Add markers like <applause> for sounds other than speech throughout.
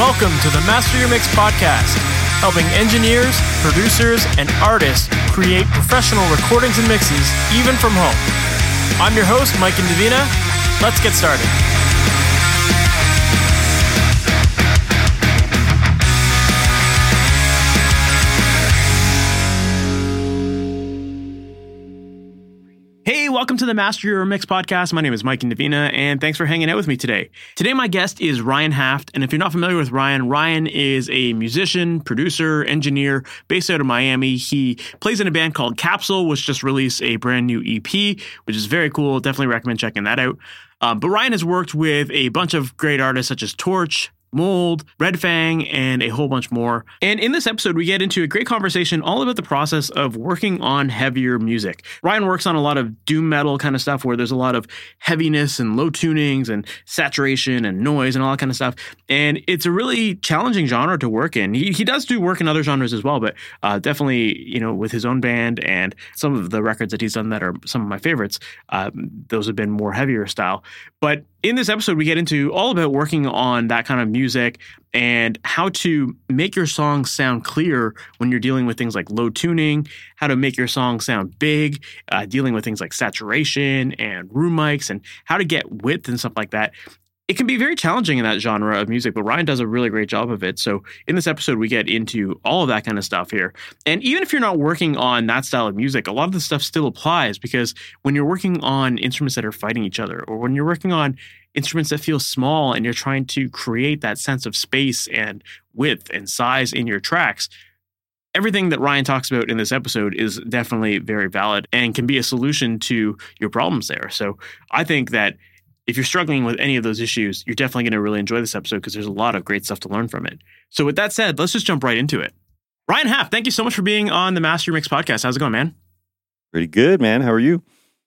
Welcome to the Master Your Mix podcast, helping engineers, producers, and artists create professional recordings and mixes even from home. I'm your host, Mike and Indovina. Let's get started. Welcome to the Master Your Mix podcast. My name is Mike Indovina, and thanks for hanging out with me today. Today, my guest is Ryan Haft, and if you're not familiar with Ryan, Ryan is a musician, producer, engineer based out of Miami. He plays in a band called Capsule, which just released a brand new EP, which is very cool. Definitely recommend checking that out. Um, but Ryan has worked with a bunch of great artists such as Torche, Mold, Red Fang, and a whole bunch more. And in this episode, we get into a great conversation all about the process of working on heavier music. Ryan works on a lot of doom metal kind of stuff where there's a lot of heaviness and low tunings and saturation and noise and all that kind of stuff. And it's a really challenging genre to work in. He, he does do work in other genres as well, but uh, definitely, you know, with his own band and some of the records that he's done that are some of my favorites, uh, those have been more heavier style. But in this episode, we get into all about working on that kind of music and how to make your song sound clear when you're dealing with things like low tuning, how to make your song sound big, uh, dealing with things like saturation and room mics, and how to get width and stuff like that. It can be very challenging in that genre of music, but Ryan does a really great job of it. So, in this episode, we get into all of that kind of stuff here. And even if you're not working on that style of music, a lot of the stuff still applies because when you're working on instruments that are fighting each other, or when you're working on instruments that feel small and you're trying to create that sense of space and width and size in your tracks, everything that Ryan talks about in this episode is definitely very valid and can be a solution to your problems there. So I think that if you're struggling with any of those issues, you're definitely going to really enjoy this episode because there's a lot of great stuff to learn from it. So, with that said, let's just jump right into it. Ryan Haft, thank you so much for being on the Master Mix podcast. How's it going, man? Pretty good, man. How are you?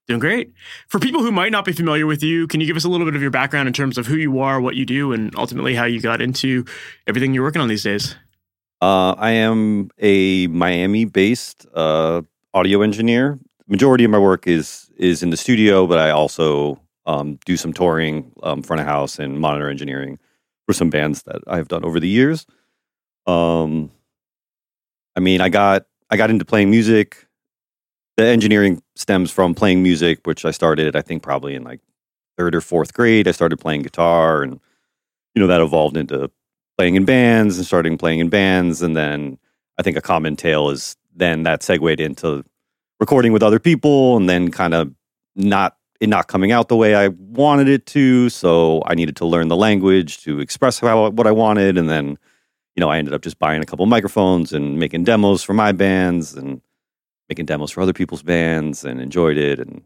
Doing great. For people who might not be familiar with you, can you give us a little bit of your background in terms of who you are, what you do, and ultimately how you got into everything you're working on these days? Uh, I am a Miami-based uh, audio engineer. Majority of my work is is in the studio, but I also um, do some touring, um, front of house, and monitor engineering for some bands that I've done over the years. Um, I mean, I got I got into playing music. The engineering stems from playing music, which I started, I think, probably in like third or fourth grade. I started playing guitar, and you know that evolved into playing in bands and starting playing in bands, and then I think a common tale is then that segued into recording with other people, and then kind of not it not coming out the way I wanted it to. So I needed to learn the language to express how, what I wanted. And then, you know, I ended up just buying a couple microphones and making demos for my bands and making demos for other people's bands and enjoyed it. And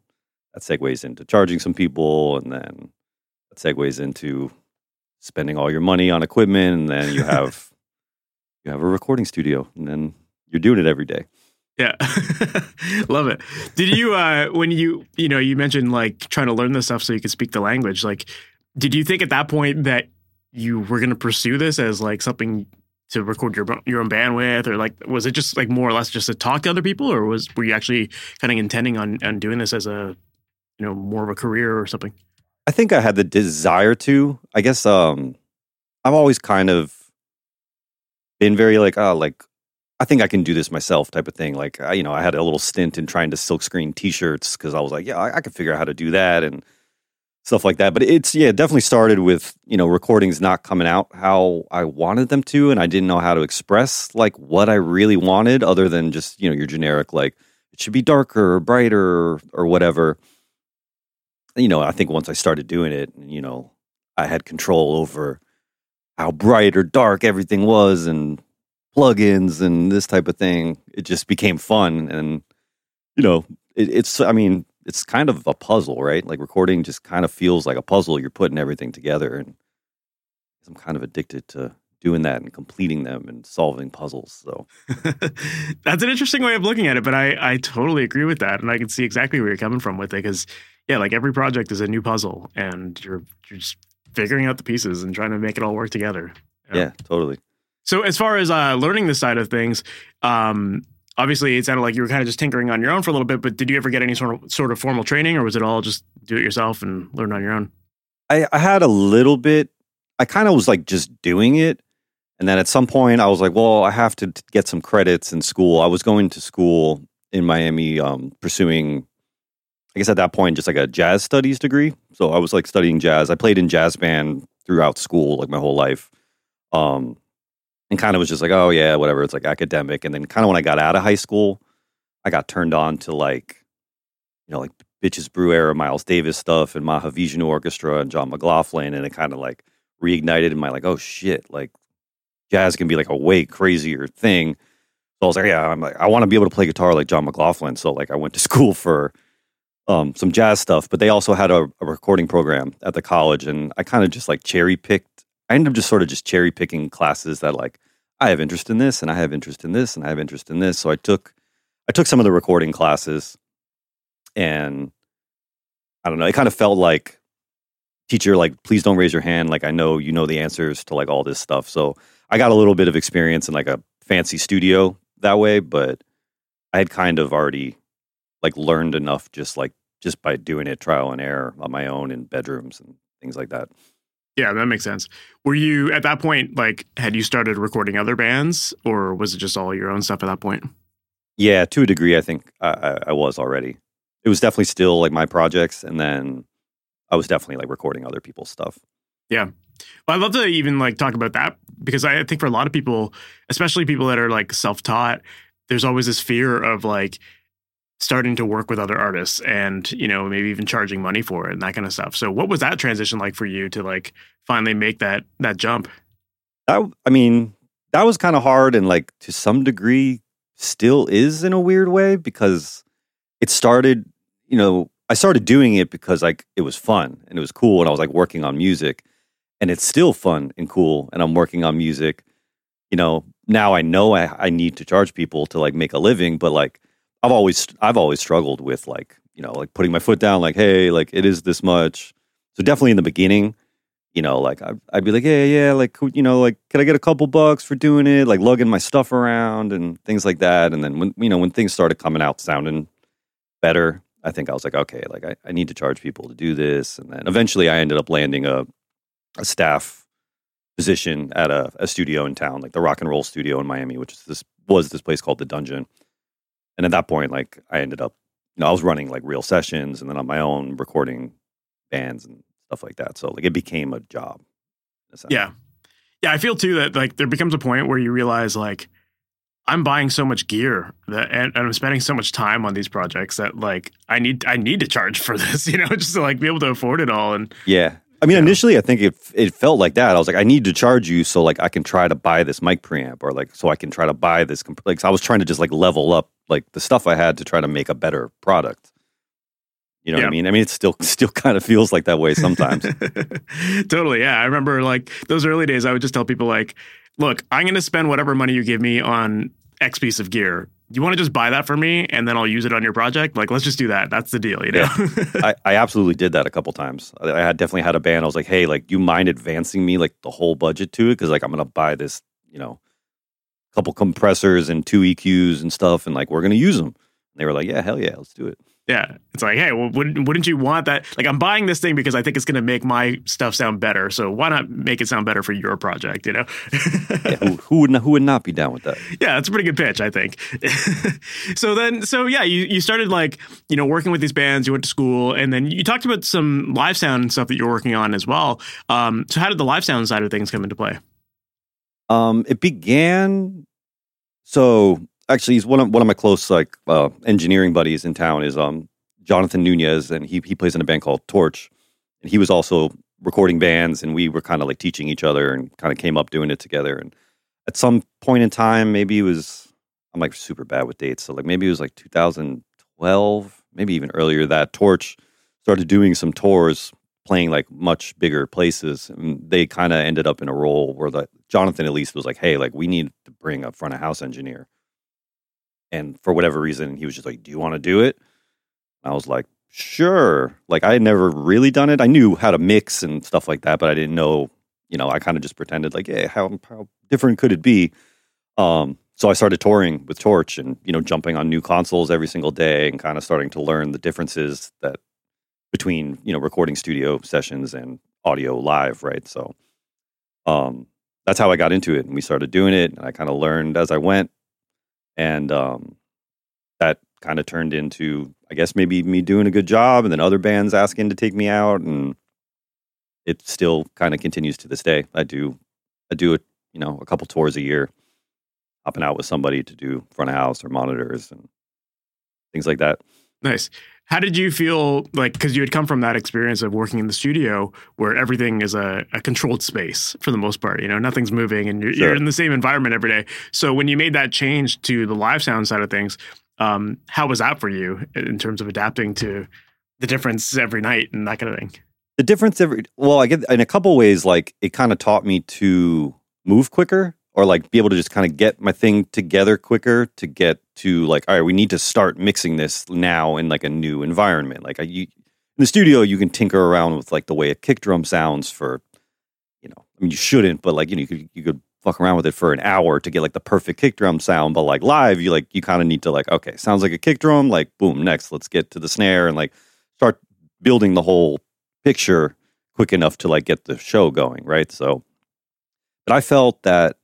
that segues into charging some people. And then that segues into spending all your money on equipment. And then you <laughs> have, you have a recording studio and then you're doing it every day. Yeah. <laughs> Love it. Did you uh when you you know, you mentioned like trying to learn this stuff so you could speak the language, like did you think at that point that you were going to pursue this as like something to record your your own band with or like was it just like more or less just to talk to other people or was were you actually kind of intending on on doing this as a you know more of a career or something? I think I had the desire to. I guess um I've always kind of been very like oh like I think I can do this myself type of thing. Like, I, you know, I had a little stint in trying to silkscreen t-shirts because I was like, yeah, I, I could figure out how to do that and stuff like that. But it's, yeah, it definitely started with, you know, recordings not coming out how I wanted them to. And I didn't know how to express like what I really wanted other than just, you know, your generic, like it should be darker or brighter or, or whatever. You know, I think once I started doing it, you know, I had control over how bright or dark everything was and plugins and this type of thing. It just became fun, and you know, it, it's. I mean, it's kind of a puzzle, right? Like recording just kind of feels like a puzzle. You're putting everything together, and I'm kind of addicted to doing that and completing them and solving puzzles. So <laughs> that's an interesting way of looking at it, but I I totally agree with that, and I can see exactly where you're coming from with it because yeah, like every project is a new puzzle, and you're you're just figuring out the pieces and trying to make it all work together. Yeah, totally. So as far as uh, learning this side of things, um, obviously it sounded like you were kind of just tinkering on your own for a little bit. But did you ever get any sort of sort of formal training, or was it all just do it yourself and learn on your own? I, I had a little bit. I kind of was like just doing it, And then at some point, I was like, well, I have to get some credits in school. I was going to school in Miami, um, pursuing, I guess at that point, just like a jazz studies degree. So I was like studying jazz. I played in jazz band throughout school, like my whole life. Um, and kind of was just like, oh, yeah, whatever. It's like academic. And then kind of when I got out of high school, I got turned on to like, you know, like Bitches Brew era Miles Davis stuff and Mahavishnu Orchestra and John McLaughlin. And it kind of like reignited in my like, oh shit, like jazz can be like a way crazier thing. So I was like, yeah, I'm like, I want to be able to play guitar like John McLaughlin. So like I went to <laughs> school for um, some jazz stuff, but they also had a, a recording program at the college. And I kind of just like cherry picked. I ended up just sort of just cherry picking classes that like I have interest in this and I have interest in this and I have interest in this. So I took I took some of the recording classes and I don't know, it kind of felt like teacher like please don't raise your hand like I know you know the answers to like all this stuff. So I got a little bit of experience in like a fancy studio that way, but I had kind of already like learned enough just like just by doing it trial and error on my own in bedrooms and things like that. Yeah, that makes sense. Were you at that point like had you started recording other bands or was it just all your own stuff at that point? Yeah, to a degree, I think I, I was already. It was definitely still like my projects, and then I was definitely like recording other people's stuff. Yeah. Well, I'd love to even like talk about that because I think for a lot of people, especially people that are like self taught, there's always this fear of like starting to work with other artists and, you know, maybe even charging money for it and that kind of stuff. So what was that transition like for you to like finally make that that jump? That I mean, that was kind of hard and like to some degree still is in a weird way because it started, you know, I started doing it because like it was fun and it was cool and I was like working on music and it's still fun and cool and I'm working on music. You know, now I know I, I need to charge people to like make a living, but like I've always I've always struggled with like, you know, like putting my foot down like, hey, like it is this much. So definitely in the beginning, you know, like I'd, I'd be like, yeah, yeah, like, you know, like, can I get a couple bucks for doing it? Like lugging my stuff around and things like that. And then when, you know, when things started coming out sounding better, I think I was like, okay, like I, I need to charge people to do this. And then eventually I ended up landing a, a staff position at a, a studio in town, like the rock and roll studio in Miami, which is this was this place called the Dungeon. And at that point, like I ended up, you know, I was running like real sessions and then on my own recording bands and stuff like that. So like it became a job. Yeah. Yeah. I feel too that like there becomes a point where you realize like I'm buying so much gear that and, and, I'm spending so much time on these projects that like I need I need to charge for <laughs> this, you know, just to like be able to afford it all. And yeah. I mean, initially, I think it it felt like that. I was like, I need to charge you so like I can try to buy this mic preamp, or like so I can try to buy this. Like so I was trying to just like level up like the stuff I had to try to make a better product. You know yeah. what I mean? I mean, it still <laughs> still kind of feels like that way sometimes. <laughs> totally. Yeah. I remember like those early days, I would just tell people like, look, I'm going to spend whatever money you give me on X piece of gear. You want to just buy that for me and then I'll use it on your project? Like, let's just do that. That's the deal, you know? Yeah. <laughs> I, I absolutely did that a couple times. I had definitely had a band. I was like, hey, like, you mind advancing me like the whole budget to it? Cause like, I'm going to buy this, you know, couple compressors and two EQs and stuff. And like, we're going to use them. And they were like, yeah, hell yeah, let's do it. Yeah, it's like, hey, well, wouldn't wouldn't you want that? Like, I'm buying this thing because I think it's going to make my stuff sound better. So why not make it sound better for your project? You know? yeah, <laughs> who, who, would not, who would not be down with that? Yeah, that's a pretty good pitch, I think. <laughs> so then, so yeah, you you started like you know working with these bands. You went to school, and then you talked about some live sound and stuff that you're working on as well. Um, so how did the live sound side of things come into play? Um, it began. So actually he's one of one of my close like uh, engineering buddies in town is um Jonathan Nunez and he he plays in a band called Torche. And he was also recording bands and we were kind of like teaching each other and kind of came up doing it together. And at some point in time maybe it was I'm like super bad with dates so like maybe it was like 2012 maybe even earlier that Torche started doing some tours playing like much bigger places and they kind of ended up in a role where the Jonathan at least was like hey like we need to bring a front of house engineer and for whatever reason, he was just like, "Do you want to do it?" I was like, "Sure." Like I had never really done it. I knew how to mix and stuff like that, but I didn't know. You know, I kind of just pretended like, "Yeah, how how different could it be?" Um, so I started touring with Torche and you know jumping on new consoles every single day and kind of starting to learn the differences that between you know recording studio sessions and audio live, right? So, um, that's how I got into it. And we started doing it, and I kind of learned as I went, and um, that kind of turned into, I guess, maybe me doing a good job, and then other bands asking to take me out, and it still kind of continues to this day. I do, I do it, you know, a couple tours a year, hopping out with somebody to do front of house or monitors and things like that. Nice. How did you feel like because you had come from that experience of working in the studio where everything is a, a controlled space for the most part, you know, nothing's moving and you're, Sure. you're in the same environment every day. So when you made that change to the live sound side of things, um, how was that for you in terms of adapting to the difference every night and that kind of thing? The difference every well, I get in a couple ways, like it kind of taught me to move quicker or like be able to just kind of get my thing together quicker to get to like, all right, we need to start mixing this now in like a new environment. Like I, you, in the studio, you can tinker around with like the way a kick drum sounds for, you know, I mean, you shouldn't, but like, you know, you could, you could fuck around with it for an hour to get like the perfect kick drum sound. But like live, you like, you kind of need to like, okay, sounds like a kick drum, like boom, next, let's get to the snare and like start building the whole picture quick enough to like get the show going, right? So, but I felt that,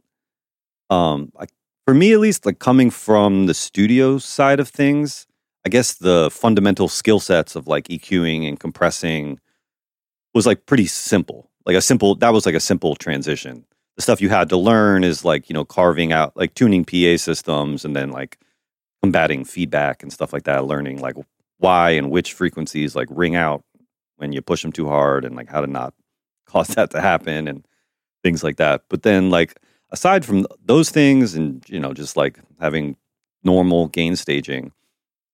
um, like for me at least, like coming from the studio side of things, I guess the fundamental skill sets of like EQing and compressing was like pretty simple. Like a simple, that was like a simple transition. The stuff you had to learn is like, you know, carving out, like tuning PA systems and then like combating feedback and stuff like that, learning like why and which frequencies like ring out when you push them too hard and like how to not <laughs> cause that to happen and things like that. But then like aside from those things and you know just like having normal gain staging,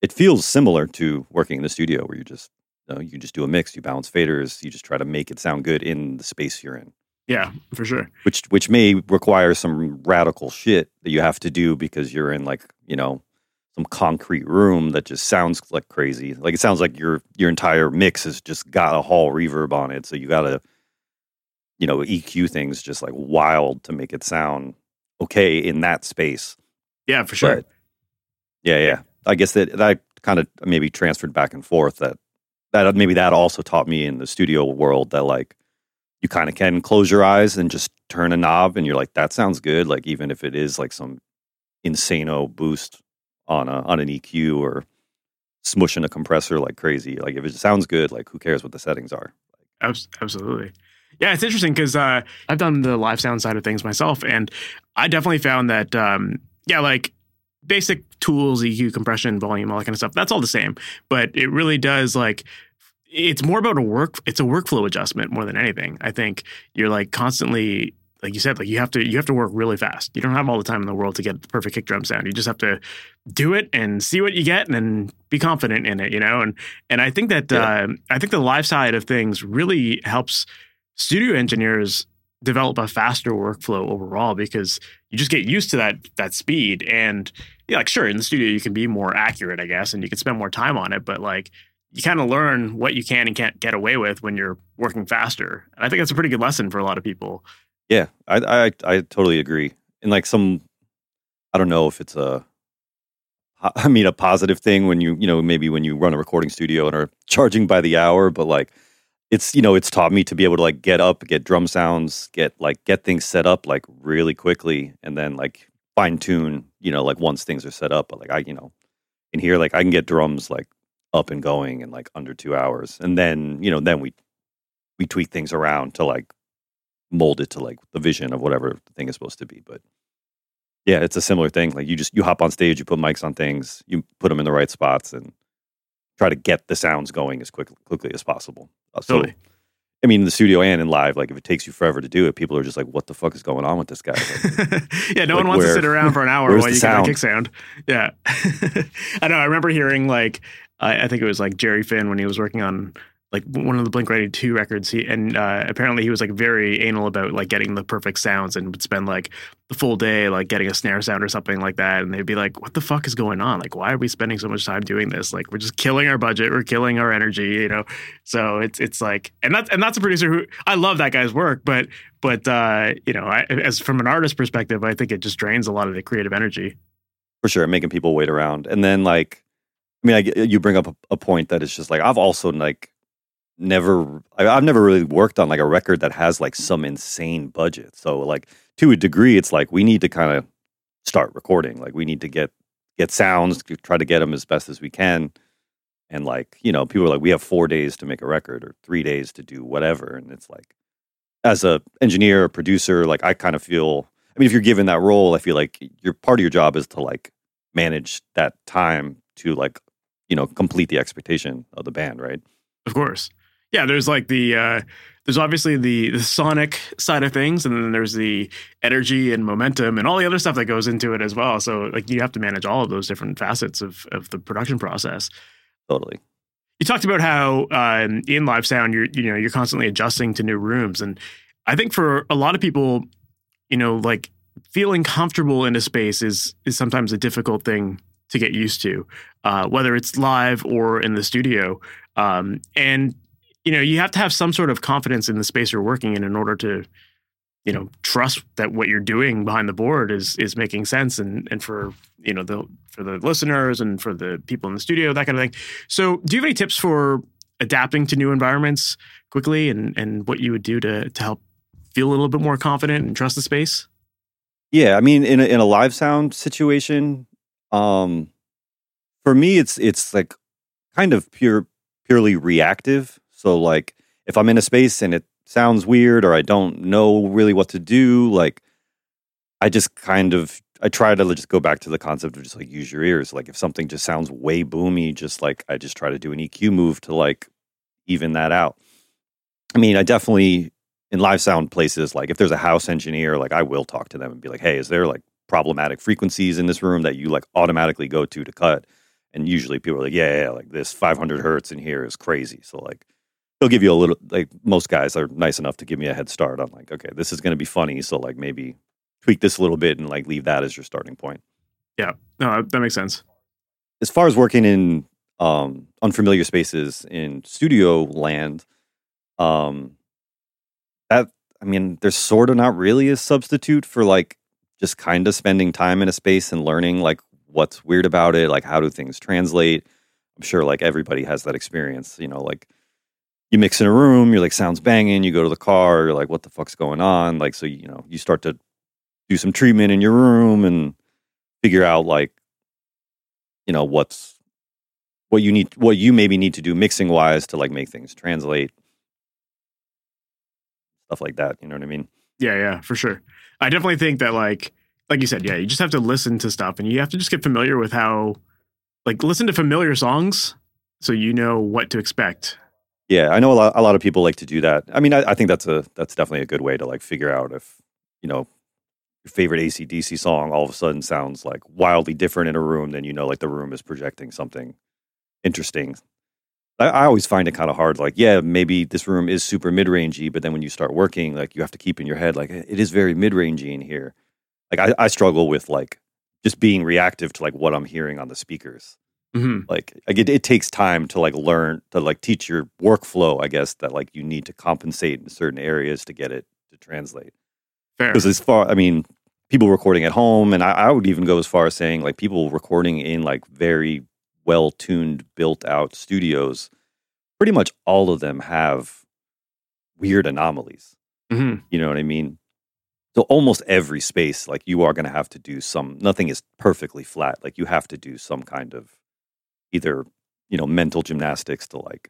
it feels similar to working in the studio where you just you, know, you just do a mix, you balance faders, you just try to make it sound good in the space you're in. Yeah, for sure. Which which may require some radical shit that you have to do because you're in like, you know, some concrete room that just sounds like crazy. Like it sounds like your your entire mix has just got a hall reverb on it. So you gotta, you know, EQ things just like wild to make it sound okay in that space. Yeah, for sure. But yeah, yeah. I guess that that kind of maybe transferred back and forth. That that uh, maybe that also taught me in the studio world that like you kind of can close your eyes and just turn a knob, and you're like, that sounds good. Like even if it is like some insano boost on a on an EQ or smushing a compressor like crazy. Like if it sounds good, like who cares what the settings are? Absolutely. Yeah, it's interesting because uh, I've done the live sound side of things myself, and I definitely found that, um, yeah, like basic tools, EQ, compression, volume, all that kind of stuff, that's all the same. But it really does like, it's more about a work, it's a workflow adjustment more than anything. I think you're like constantly, like you said, like you have to, you have to work really fast. You don't have all the time in the world to get the perfect kick drum sound. You just have to do it and see what you get and then be confident in it, you know? And, and I think that, Yeah. uh, I think the live side of things really helps studio engineers develop a faster workflow overall because you just get used to that that speed. And yeah like sure in the studio you can be more accurate i guess and you can spend more time on it but like you kind of learn what you can and can't get away with when you're working faster. And i think that's a pretty good lesson for a lot of people. Yeah, I I I totally agree. And like some, I don't know if it's a, <laughs> I mean a positive thing when you you know maybe when you run a recording studio and are charging by the hour, but like it's you know it's taught me to be able to like get up, get drum sounds, get like get things set up like really quickly, and then like fine tune you know like once things are set up. But like I you know in here like I can get drums like up and going in like under two hours, and then you know then we we tweak things around to like mold it to like the vision of whatever the thing is supposed to be. But yeah, it's a similar thing. Like you just you hop on stage, you put mics on things, you put them in the right spots, and try to get the sounds going as quick, quickly as possible. Uh, so, Totally. I mean, in the studio and in live, like if it takes you forever to do it, people are just like, "What the fuck is going on with this guy?" Like, <laughs> yeah, no Like one wants where- to sit around for an hour while you get a kick sound. Yeah, <laughs> I know. I remember hearing like I I think it was like Jerry Finn when he was working on like one of the Blink One Two records. He and uh, apparently he was like very anal about like getting the perfect sounds and would spend like the full day like getting a snare sound or something like that. And they'd be like, "What the fuck is going on? Like, why are we spending so much time doing this? Like, we're just killing our budget. We're killing our energy. You know." So it's it's like, and that's and that's a producer who I love that guy's work, but but uh, you know, I, as from an artist perspective, I think it just drains a lot of the creative energy. for sure, making people wait around, and then like, I mean, I, you bring up a, a point that is just like I've also like never, I've never really worked on like a record that has like some insane budget. So like to a degree, it's like we need to kind of start recording. Like we need to get get sounds, try to get them as best as we can. And like, you know, people are like, we have four days to make a record or three days to do whatever. And it's like, as a engineer or producer, like I kind of feel, I mean, if you're given that role, I feel like your part of your job is to like manage that time to like, you know, complete the expectation of the band, right? Of course. Yeah, there's like the uh there's obviously the the sonic side of things and then there's the energy and momentum and all the other stuff that goes into it as well. So like you have to manage all of those different facets of of the production process. Totally. You talked about how um, in live sound you're you know you're constantly adjusting to new rooms, and I think for a lot of people, you know, like feeling comfortable in a space is is sometimes a difficult thing to get used to, uh, whether it's live or in the studio. Um, and you know, you have to have some sort of confidence in the space you're working in in order to, you know, trust that what you're doing behind the board is is making sense, and and for you know the for the listeners and for the people in the studio, that kind of thing. So, do you have any tips for adapting to new environments quickly, and and what you would do to to help feel a little bit more confident and trust the space? Yeah, I mean, in a, in a live sound situation, um, for me, it's it's like kind of pure purely reactive. So, like, if I'm in a space and it sounds weird or I don't know really what to do, like, I just kind of I try to just go back to the concept of just like use your ears. Like if something just sounds way boomy, just like I just try to do an EQ move to like even that out. I mean, I definitely in live sound places, like if there's a house engineer, like I will talk to them and be like, hey, is there like problematic frequencies in this room that you like automatically go to to cut? And usually people are like, yeah, yeah, like this 500 hertz in here is crazy. So like they'll give you a little, like most guys are nice enough to give me a head start on like, okay, this is going to be funny. So like maybe tweak this a little bit and like leave that as your starting point. Yeah, no, that makes sense. As far as working in um, unfamiliar spaces in studio land, um, that I mean, there's sort of not really a substitute for like just kind of spending time in a space and learning like what's weird about it, like how do things translate. I'm sure like everybody has that experience, you know, like you mix in a room, you're like sounds banging, you go to the car, you're like what the fuck's going on? Like so you know, you start to do some treatment in your room and figure out like you know what's what you need what you maybe need to do mixing wise to like make things translate. Stuff like that you know what i mean? Yeah yeah for sure. I definitely think that like like you said yeah you just have to listen to stuff and you have to just get familiar with how like listen to familiar songs so you know what to expect yeah i know a lot, a lot of people like to do that i mean I, I think that's a that's definitely a good way to like figure out if you know your favorite ACDC song all of a sudden sounds like wildly different in a room, then you know like the room is projecting something interesting. I, I always find it kind of hard. Like, yeah, maybe this room is super mid rangey, but then when you start working, like you have to keep in your head, like it is very mid rangey in here. Like I, I struggle with like just being reactive to like what I'm hearing on the speakers. Mm-hmm. Like, like it, it takes time to like learn to like teach your workflow. I guess that like you need to compensate in certain areas to get it to translate. fair Because as far, I mean, people recording at home, and I, I would even go as far as saying like people recording in like very well tuned, built out studios. Pretty much all of them have weird anomalies. Mhm. You know what I mean? So almost every space, like you are going to have to do some. Nothing is perfectly flat. Like you have to do some kind of either you know mental gymnastics to like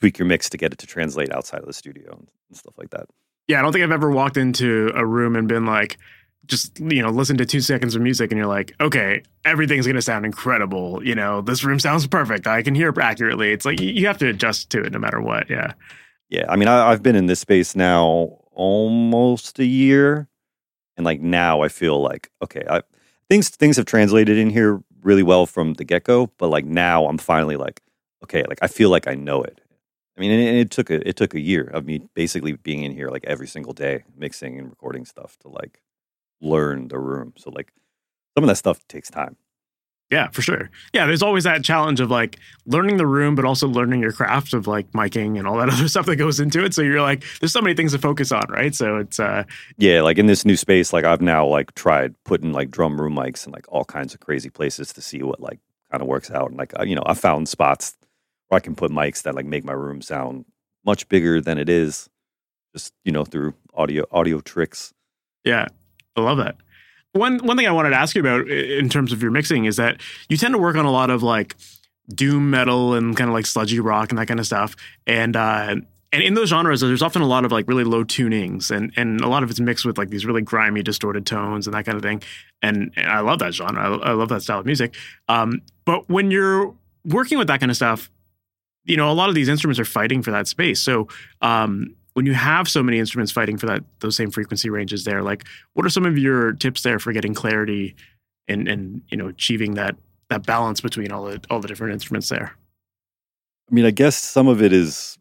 tweak your mix to get it to translate outside of the studio and, and stuff like that. Yeah, I don't think I've ever walked into a room and been like, just you know, listen to two seconds of music and you're like, okay, everything's gonna sound incredible. You know, this room sounds perfect. I can hear accurately. It's like you- you have to adjust to it no matter what. Yeah. Yeah, I mean, I, I've been in this space now almost a year, and like now I feel like okay, I, things things have translated in here really well from the get go, but like now I'm finally like okay, like I feel like I know it. I mean, and it, took a it took a year of me basically being in here like every single day, mixing and recording stuff to like learn the room. So like some of that stuff takes time. Yeah, for sure. Yeah, there's always that challenge of like learning the room, but also learning your craft of like miking and all that <laughs> other stuff that goes into it. So you're like, there's so many things to focus on, right? So it's uh Yeah, like in this new space, like I've now like tried putting like drum room mics in like all kinds of crazy places to see what like kind of works out. And like you know, I found spots where I can put mics that like make my room sound much bigger than it is, just you know through audio audio tricks. Yeah, I love that. One one thing I wanted to ask you about in terms of your mixing is that you tend to work on a lot of like doom metal and kind of like sludgy rock and that kind of stuff. And uh, and in those genres, there's often a lot of like really low tunings, and and a lot of it's mixed with like these really grimy, distorted tones and that kind of thing. And, and I love that genre. I, I, love that style of music. Um, but when you're working with that kind of stuff, you know, a lot of these instruments are fighting for that space. So um, when you have so many instruments fighting for that those same frequency ranges, there, like, what are some of your tips there for getting clarity and and you know achieving that that balance between all the all the different instruments there? I mean, I guess some of it is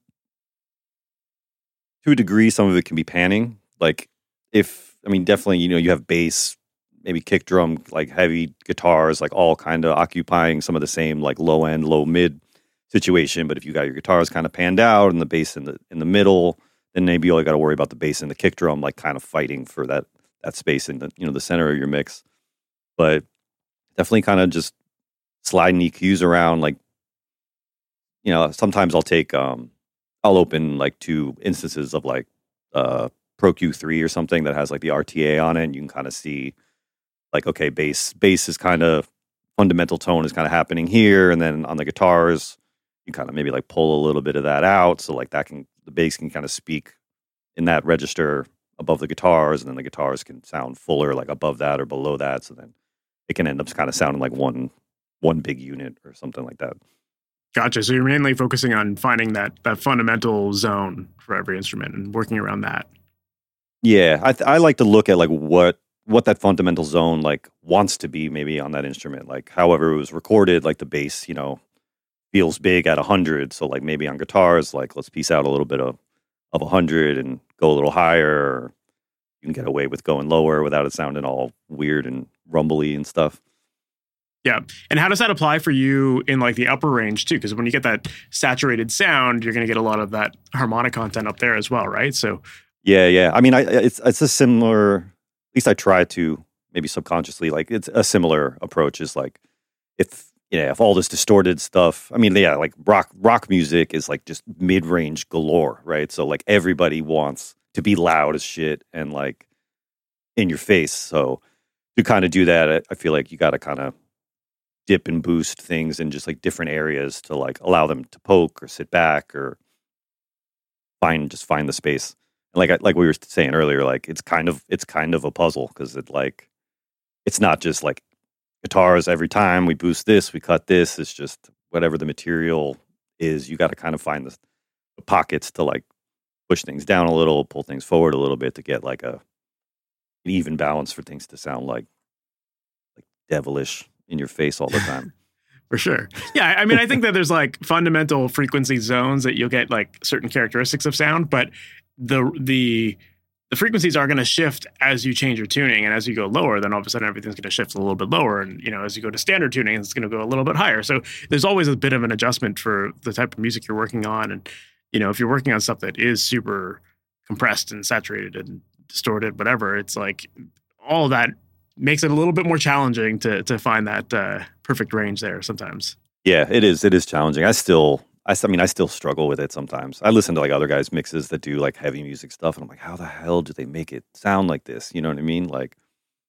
to a degree, some of it can be panning. Like if I mean, definitely, you know, you have bass, maybe kick drum, like heavy guitars, like all kind of occupying some of the same like low end, low mid situation. But if you got your guitars kind of panned out and the bass in the in the middle, then maybe you only got to worry about the bass and the kick drum, like kind of fighting for that that space in the you know the center of your mix. But definitely kind of just sliding EQs around, like you know, sometimes I'll take um I'll open like two instances of like uh, Pro Q3 or something that has like the RTA on it, and you can kind of see like okay, bass bass is kind of fundamental tone is kind of happening here, and then on the guitars, you kind of maybe like pull a little bit of that out, so like that can the bass can kind of speak in that register above the guitars, and then the guitars can sound fuller like above that or below that, so then it can end up kind of sounding like one one big unit or something like that. Gotcha. So you're mainly focusing on finding that that fundamental zone for every instrument and working around that. Yeah, I th- I like to look at like what what that fundamental zone like wants to be maybe on that instrument. Like however it was recorded, like the bass, you know, feels big at 100, so like maybe on guitars like let's piece out a little bit of of 100 and go a little higher. you can get away with going lower without it sounding all weird and rumbly and stuff. Yeah. And how does that apply for you in like the upper range too? Because when you get that saturated sound, you're going to get a lot of that harmonic content up there as well, right? So yeah, yeah. I mean, I it's it's a similar. At least I try to maybe subconsciously like it's a similar approach. Is like if you know if all this distorted stuff. I mean, yeah, like rock rock music is like just mid range galore, right? So like everybody wants to be loud as shit and like in your face. So to kind of do that, I feel like you got to kind of dip and boost things in just like different areas to like allow them to poke or sit back or find just find the space. And like like we were saying earlier, like it's kind of it's kind of a puzzle because it like it's not just like guitars every time we boost this, we cut this. It's just whatever the material is. You got to kind of find the, the pockets to like push things down a little, pull things forward a little bit to get like a an even balance for things to sound like like devilish in your face all the <laughs> time. For sure. Yeah. I mean, I think that there's like fundamental frequency zones that you'll get like certain characteristics of sound, but the the the frequencies are going to shift as you change your tuning and as you go lower then all of a sudden everything's going to shift a little bit lower and you know as you go to standard tuning it's going to go a little bit higher so there's always a bit of an adjustment for the type of music you're working on and you know if you're working on stuff that is super compressed and saturated and distorted whatever it's like all that makes it a little bit more challenging to to find that uh, perfect range there sometimes. Yeah, it is. It is challenging. I still, I, I mean, I still struggle with it sometimes. I listen to like other guys' mixes that do like heavy music stuff, and I'm like, how the hell do they make it sound like this? You know what I mean? Like,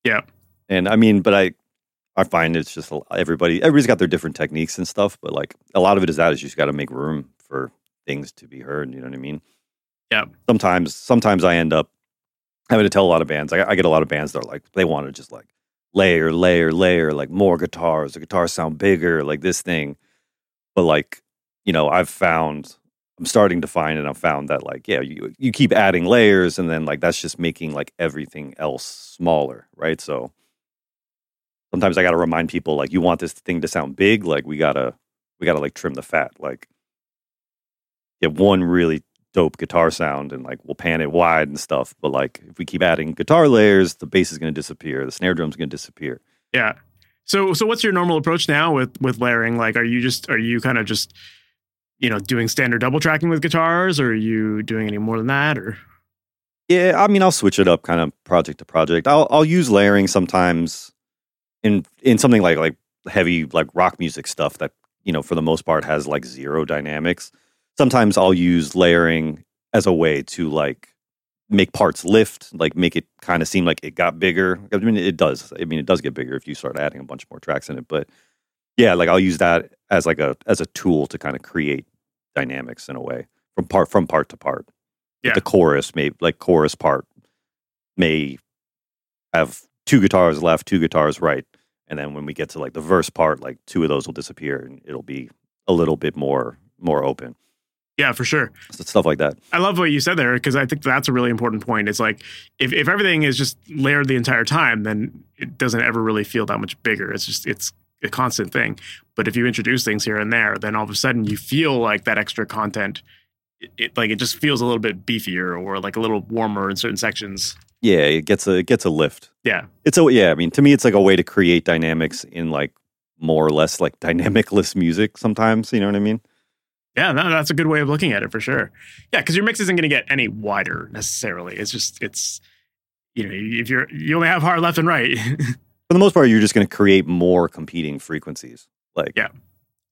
yeah. And I mean, but I, I find it's just everybody, everybody's got their different techniques and stuff, but like a lot of it is that is you just got to make room for things to be heard. You know what I mean? Yeah. Sometimes, sometimes I end up having to tell a lot of bands. I, I get a lot of bands that are like they want to just like layer, layer, layer, like more guitars. The guitars sound bigger, like this thing. But like, you know, I've found I'm starting to find and I've found that like, yeah, you you keep adding layers and then like that's just making like everything else smaller, right? So sometimes I gotta remind people like you want this thing to sound big, like we gotta we gotta like trim the fat. Like get one really dope guitar sound and like we'll pan it wide and stuff. But like if we keep adding guitar layers, the bass is to disappear, the snare drum's to disappear. Yeah. So so what's your normal approach now with with layering? Like, are you just are you kind of just you know doing standard double tracking with guitars, or are you doing any more than that, or? Yeah, I mean, I'll switch it up kind of project to project. I'll I'll use layering sometimes in in something like like heavy like rock music stuff that you know for the most part has like zero dynamics sometimes I'll use layering as a way to like make parts lift, like make it kind of seem like it got bigger. I mean, it does. I mean, it does get bigger if you start adding a bunch more tracks in it. But yeah, like I'll use that as like a as a tool to kind of create dynamics in a way from part from part to part. Yeah. the chorus may like chorus part may have two guitars left, two guitars right, and then when we get to like the verse part, like two of those will disappear and it'll be a little bit more more open. Yeah, for sure. So stuff like that. I love what you said there because I think that's a really important point. It's like if, if everything is just layered the entire time, then it doesn't ever really feel that much bigger. It's just it's a constant thing. But if you introduce things here and there, then all of a sudden you feel like that extra content. It, it like it just feels a little bit beefier or like a little warmer in certain sections. Yeah, it gets a it gets a lift. Yeah, It's a yeah. I mean, to me, it's like a way to create dynamics in like more or less like <laughs> dynamicless music. Sometimes, you know what I mean? yeah, no, that's a good way of looking at it for sure. Yeah, because your mix isn't going to get any wider necessarily. It's just it's you know if you're you only have hard left and right. <laughs> For the most part, you're just going to create more competing frequencies. Like Yeah.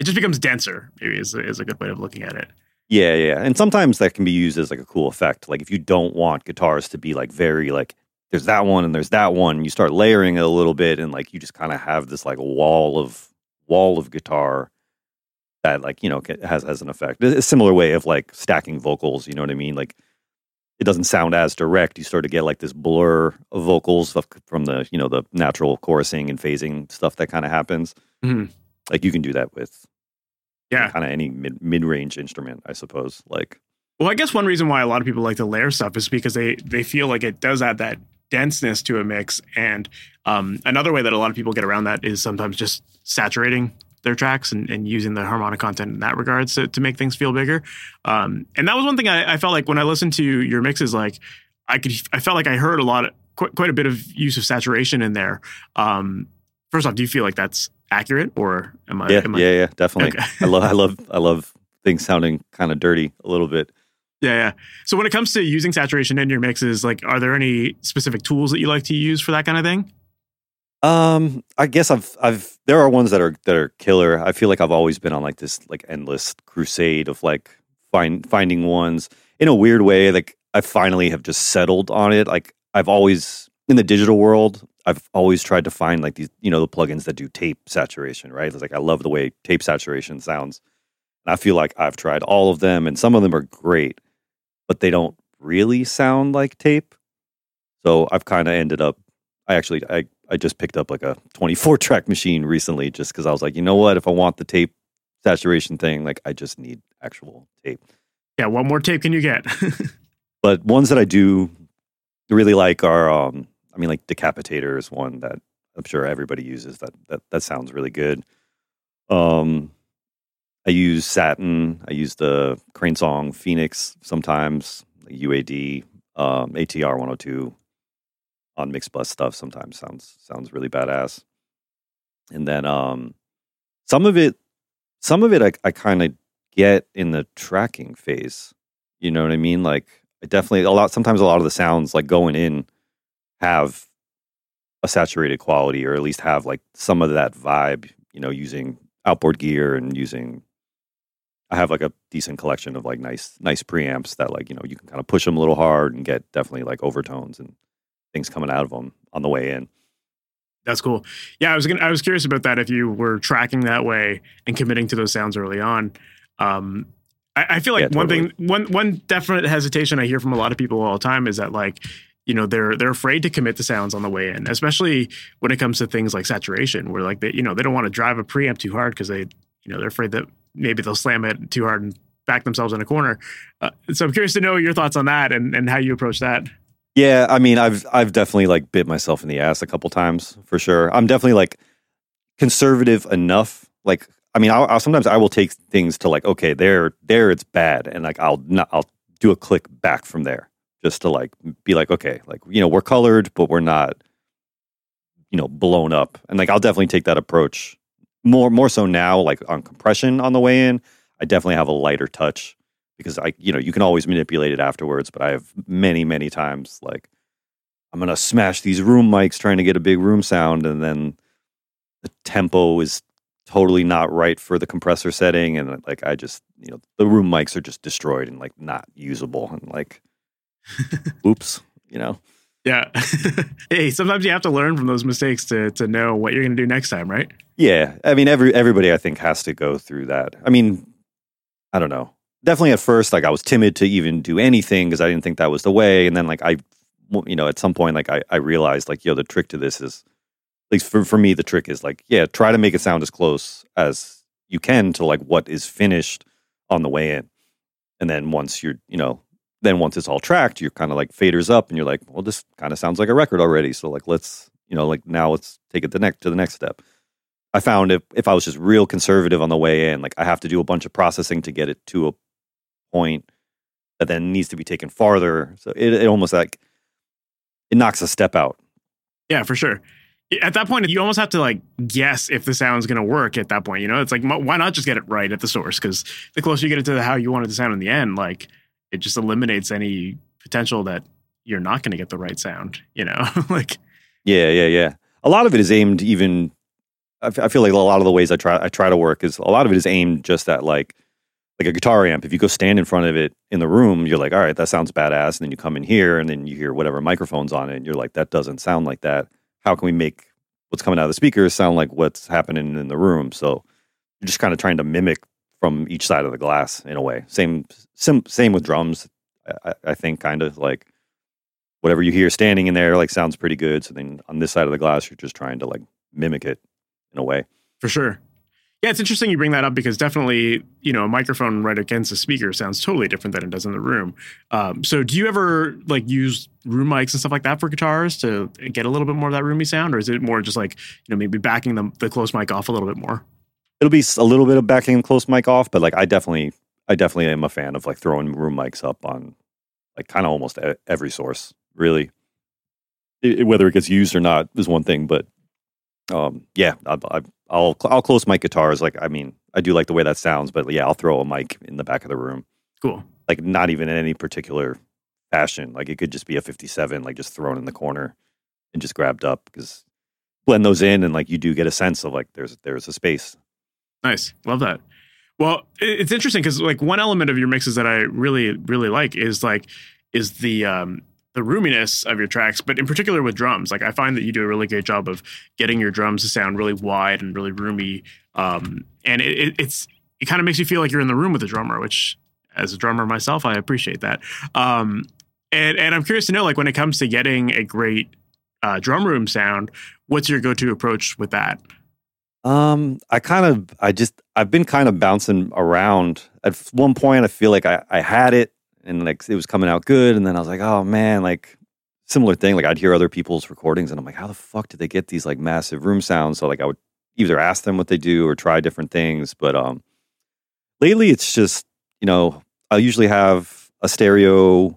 it just becomes denser. Maybe is is a good way of looking at it. Yeah, yeah. And sometimes that can be used as like a cool effect. Like if you don't want guitars to be like very like there's that one and there's that one, you start layering it a little bit and like you just kind of have this like wall of wall of guitar that like, you know, has has an effect. A similar way of like stacking vocals, you know what I mean? Like it doesn't sound as direct. You start to get like this blur of vocals from the, you know, the natural chorusing and phasing stuff that kind of happens. Mhm. Like you can do that with Yeah. kind of any mid mid range instrument, I suppose. Like Well, I guess one reason why a lot of people like to layer stuff is because they they feel like it does add that denseness to a mix. And um, another way that a lot of people get around that is sometimes just saturating their tracks and, and using the harmonic content in that regards to, to make things feel bigger. Um, and that was one thing I, I felt like when I listened to your mixes, like I could I felt like I heard a lot of quite, quite a bit of use of saturation in there. Um, first off, do you feel like that's accurate or am I? yeah, am I yeah, yeah, definitely. Okay. I love, I love, I love things sounding kind of dirty a little bit. Yeah, yeah. So when it comes to using saturation in your mixes, like, are there any specific tools that you like to use for that kind of thing? Um, I guess I've, I've, there are ones that are that are killer. I feel like I've always been on like this like endless crusade of like find finding ones in a weird way. Like I finally have just settled on it. Like I've always in the digital world, I've always tried to find like these, you know, the plugins that do tape saturation. Right? It's like I love the way tape saturation sounds. And I feel like I've tried all of them, and some of them are great, but they don't really sound like tape. So I've kind of ended up. I actually I I just picked up like a 24 track machine recently, just because I was like, you know what? If I want the tape saturation thing, like I just need actual tape. Yeah, what more tape can you get? <laughs> But ones that I do really like are, um, I mean, like Decapitator is one that I'm sure everybody uses. That that that sounds really good. Um, I use Satin. I use the Crane Song Phoenix sometimes. UAD, um, ATR 102 on mixed bus stuff. Sometimes sounds sounds really badass. And then um, some of it, some of it, I, I kind of get in the tracking phase. You know what I mean? Like I definitely a lot. Sometimes a lot of the sounds like going in have a saturated quality, or at least have like some of that vibe. You know, using outboard gear and using. I have like a decent collection of like nice, nice preamps that like you know you can kind of push them a little hard and get definitely like overtones and things coming out of them on the way in. That's cool. Yeah, I was gonna, I was curious about that if you were tracking that way and committing to those sounds early on. Um, I, I feel like Yeah, one totally. thing, one one definite hesitation I hear from a lot of people all the time is that like, you know, they're they're afraid to commit to sounds on the way in, especially when it comes to things like saturation, where like they, you know, they don't want to drive a preamp too hard because they, you know, they're afraid that maybe they'll slam it too hard and back themselves in a corner. Uh, so I'm curious to know your thoughts on that and and how you approach that. Yeah, I mean, I've I've definitely like bit myself in the ass a couple times for sure. I'm definitely like conservative enough. Like, I mean, I'll, I'll sometimes I will take things to like, okay, there, there, it's bad, and like I'll not, I'll do a click back from there just to like be like, okay, like you know, we're colored, but we're not, you know, blown up, and like I'll definitely take that approach more more so now, like on compression on the way in. I definitely have a lighter touch because I, you know, you can always manipulate it afterwards. But I have many, many times like I'm gonna smash these room mics trying to get a big room sound, and then the tempo is totally not right for the compressor setting, and like I just, you know, the room mics are just destroyed and like not usable, and like <laughs> oops, you know. Yeah. <laughs> hey, sometimes you have to learn from those mistakes to to know what you're going to do next time, right? Yeah, I mean, every everybody I think has to go through that. I mean, I don't know. Definitely at first, like I was timid to even do anything because I didn't think that was the way, and then like I, you know, at some point, like I, I realized like, yo, the trick to this is, at least for for me, the trick is like, yeah, try to make it sound as close as you can to like what is finished on the way in, and then once you're, you know, then once it's all tracked, you're kind of like faders up, and you're like, well, this kind of sounds like a record already. So like, let's, you know, like now let's take it the next to the next step. I found if if I was just real conservative on the way in, like I have to do a bunch of processing to get it to a point that then needs to be taken farther. So it, it almost like it knocks a step out. Yeah, for sure. At that point, you almost have to like guess if the sound's going to work. At that point, you know, it's like why not just get it right at the source? Because the closer you get it to how you want it to sound in the end, like it just eliminates any potential that you're not going to get the right sound. You know, <laughs> like yeah, yeah, yeah. A lot of it is aimed even I feel like a lot of the ways I try I try to work is a lot of it is aimed just at like like a guitar amp. If you go stand in front of it in the room, you're like, all right, that sounds badass. And then you come in here and then you hear whatever microphones on it, and you're like, that doesn't sound like that. How can we make what's coming out of the speakers sound like what's happening in the room? So you're just kind of trying to mimic from each side of the glass in a way. Same sim, same with drums. I, I think kind of like whatever you hear standing in there like sounds pretty good. So then on this side of the glass, you're just trying to like mimic it in a way. For sure. Yeah, it's interesting you bring that up because definitely, you know, a microphone right against a speaker sounds totally different than it does in the room. Um, so, do you ever like use room mics and stuff like that for guitars to get a little bit more of that roomy sound, or is it more just like you know maybe backing the, the close mic off a little bit more? It'll be a little bit of backing the close mic off, but like I definitely, I definitely am a fan of like throwing room mics up on like kind of almost every source. Really, it, whether it gets used or not is one thing, but um, yeah, I, I, I'll I'll close my guitars. Like, I mean, I do like the way that sounds, but yeah, I'll throw a mic in the back of the room. Cool. Like, not even in any particular fashion. Like, it could just be a 57, like just thrown in the corner and just grabbed up because blend those in and like you do get a sense of like there's there's a space. Nice, love that. Well, it's interesting because like one element of your mixes that I really really like is like is the um the roominess of your tracks, but in particular with drums, like I find that you do a really great job of getting your drums to sound really wide and really roomy. Um, and it, it, it's it kind of makes you feel like you're in the room with the drummer, which as a drummer myself, I appreciate that. Um, and and I'm curious to know, like when it comes to getting a great uh, drum room sound, what's your go-to approach with that? Um, I kind of, I just, I've been kind of bouncing around. At one point, I feel like I, I had it, and like it was coming out good and then i was like oh man like similar thing like i'd hear other people's recordings and i'm like how the fuck did they get these like massive room sounds? So like i would either ask them what they do or try different things but um lately it's just you know i usually have a stereo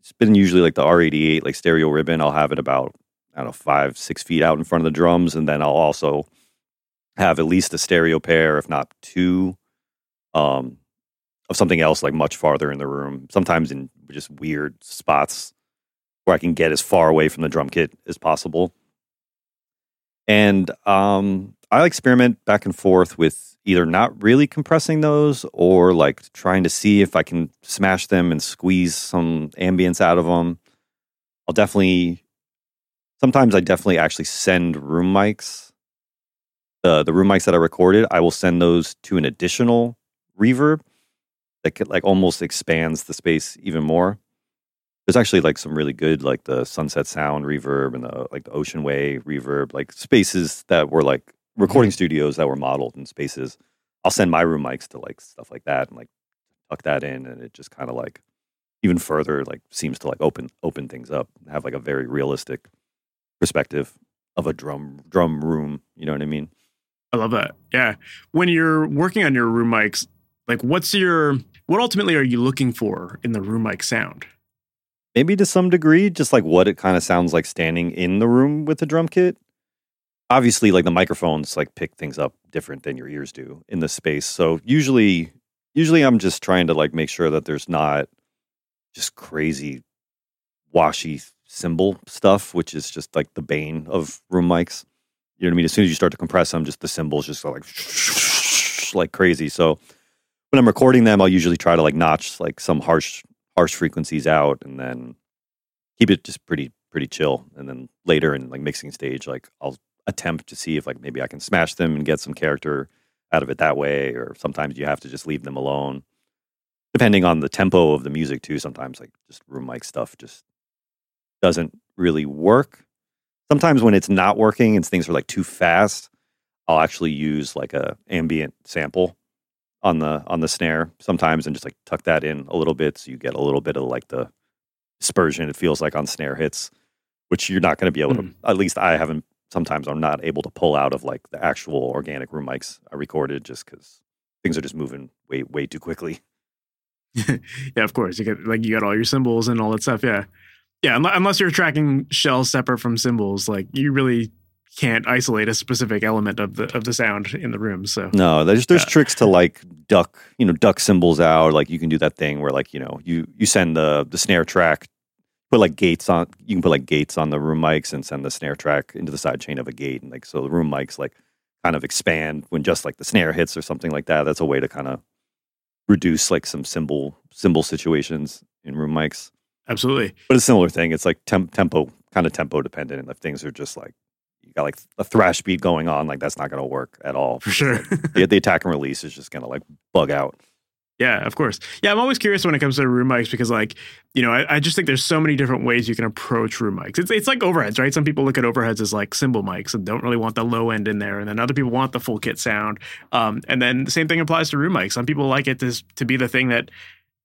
it's been usually like the r88 like stereo ribbon. I'll have it about i don't know five six feet out in front of the drums and then i'll also have at least a stereo pair if not two um of something else like much farther in the room, sometimes in just weird spots where I can get as far away from the drum kit as possible. And um, I experiment back and forth with either not really compressing those or like trying to see if I can smash them and squeeze some ambience out of them. I'll definitely, sometimes I definitely actually send room mics. The, the room mics that I recorded, I will send those to an additional reverb that like almost expands the space even more. There's actually like some really good like the sunset sound reverb and the like the ocean way reverb, like spaces that were like recording mm-hmm. studios that were modeled in spaces. I'll send my room mics to like stuff like that and like tuck that in and it just kind of like even further like seems to like open open things up have like a very realistic perspective of a drum drum room you know what i mean i love that yeah when you're working on your room mics like what's your what ultimately are you looking for in the room mic sound? Maybe to some degree, just like what it kind of sounds like standing in the room with the drum kit. Obviously, like the microphones like pick things up different than your ears do in the space. So usually usually I'm just trying to like make sure that there's not just crazy washy cymbal stuff, which is just like the bane of room mics. You know what I mean? As soon as you start to compress them, just the cymbals just like <laughs> like crazy. So when I'm recording them, I'll usually try to like notch like some harsh harsh frequencies out, and then keep it just pretty pretty chill. And then later in like mixing stage, like I'll attempt to see if like maybe I can smash them and get some character out of it that way. Or sometimes you have to just leave them alone, depending on the tempo of the music too. Sometimes like just room mic stuff just doesn't really work. Sometimes when it's not working and things are like too fast, I'll actually use like a ambient sample on the on the snare sometimes and just like tuck that in a little bit so you get a little bit of like the dispersion it feels like on snare hits which you're not going to be able Mm. to at least i haven't sometimes i'm not able to pull out of like the actual organic room mics i recorded just because things are just moving way way too quickly <laughs> yeah, of course. You get like you got all your cymbals and all that stuff. Yeah, yeah. Unless you're tracking shells separate from cymbals, like you really can't isolate a specific element of the of the sound in the room. So no there's there's Yeah. tricks to like duck you know duck cymbals out like you can do that thing where like you know you you send the the snare track put like gates on you can put like gates on the room mics and send the snare track into the side chain of a gate and like so the room mics like kind of expand when just like the snare hits or something like that that's a way to kind of reduce like some cymbal cymbal situations in room mics absolutely. but a similar thing it's like temp- tempo kind of tempo dependent and if things are just like you got like a thrash beat going on like that's not going to work at all For sure. <laughs> the, the attack and release is just going to like bug out Yeah, of course. Yeah, I'm always curious when it comes to room mics because, like, you know, I, I just think there's so many different ways you can approach room mics. It's it's like overheads, right? Some people look at overheads as like cymbal mics and don't really want the low end in there, and then other people want the full kit sound. Um, and then the same thing applies to room mics. Some people like it to to be the thing that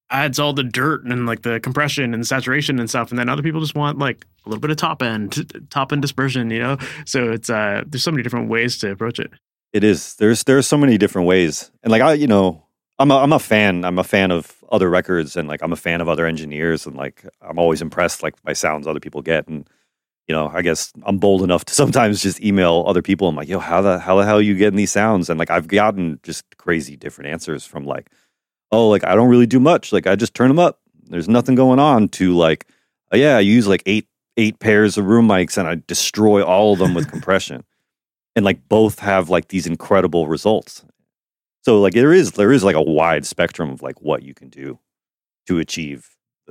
adds all the dirt and like the compression and saturation and stuff, and then other people just want like a little bit of top end, <laughs> top end dispersion, you know. So it's uh, there's so many different ways to approach it. It is. There's there's so many different ways, and like I, you know, I'm a, I'm a fan. I'm a fan of other records, and like I'm a fan of other engineers, and like I'm always impressed like by sounds other people get, and you know, I guess I'm bold enough to <laughs> sometimes just email other people. I'm like, yo, how the how the hell are you getting these sounds? And like I've gotten just crazy different answers from like, oh, like I don't really do much. Like I just turn them up. There's nothing going on. To like, oh, yeah, I use like eight eight pairs of room mics, and I destroy all of them with <laughs> compression and like both have like these incredible results. So like there is there is like a wide spectrum of like what you can do to achieve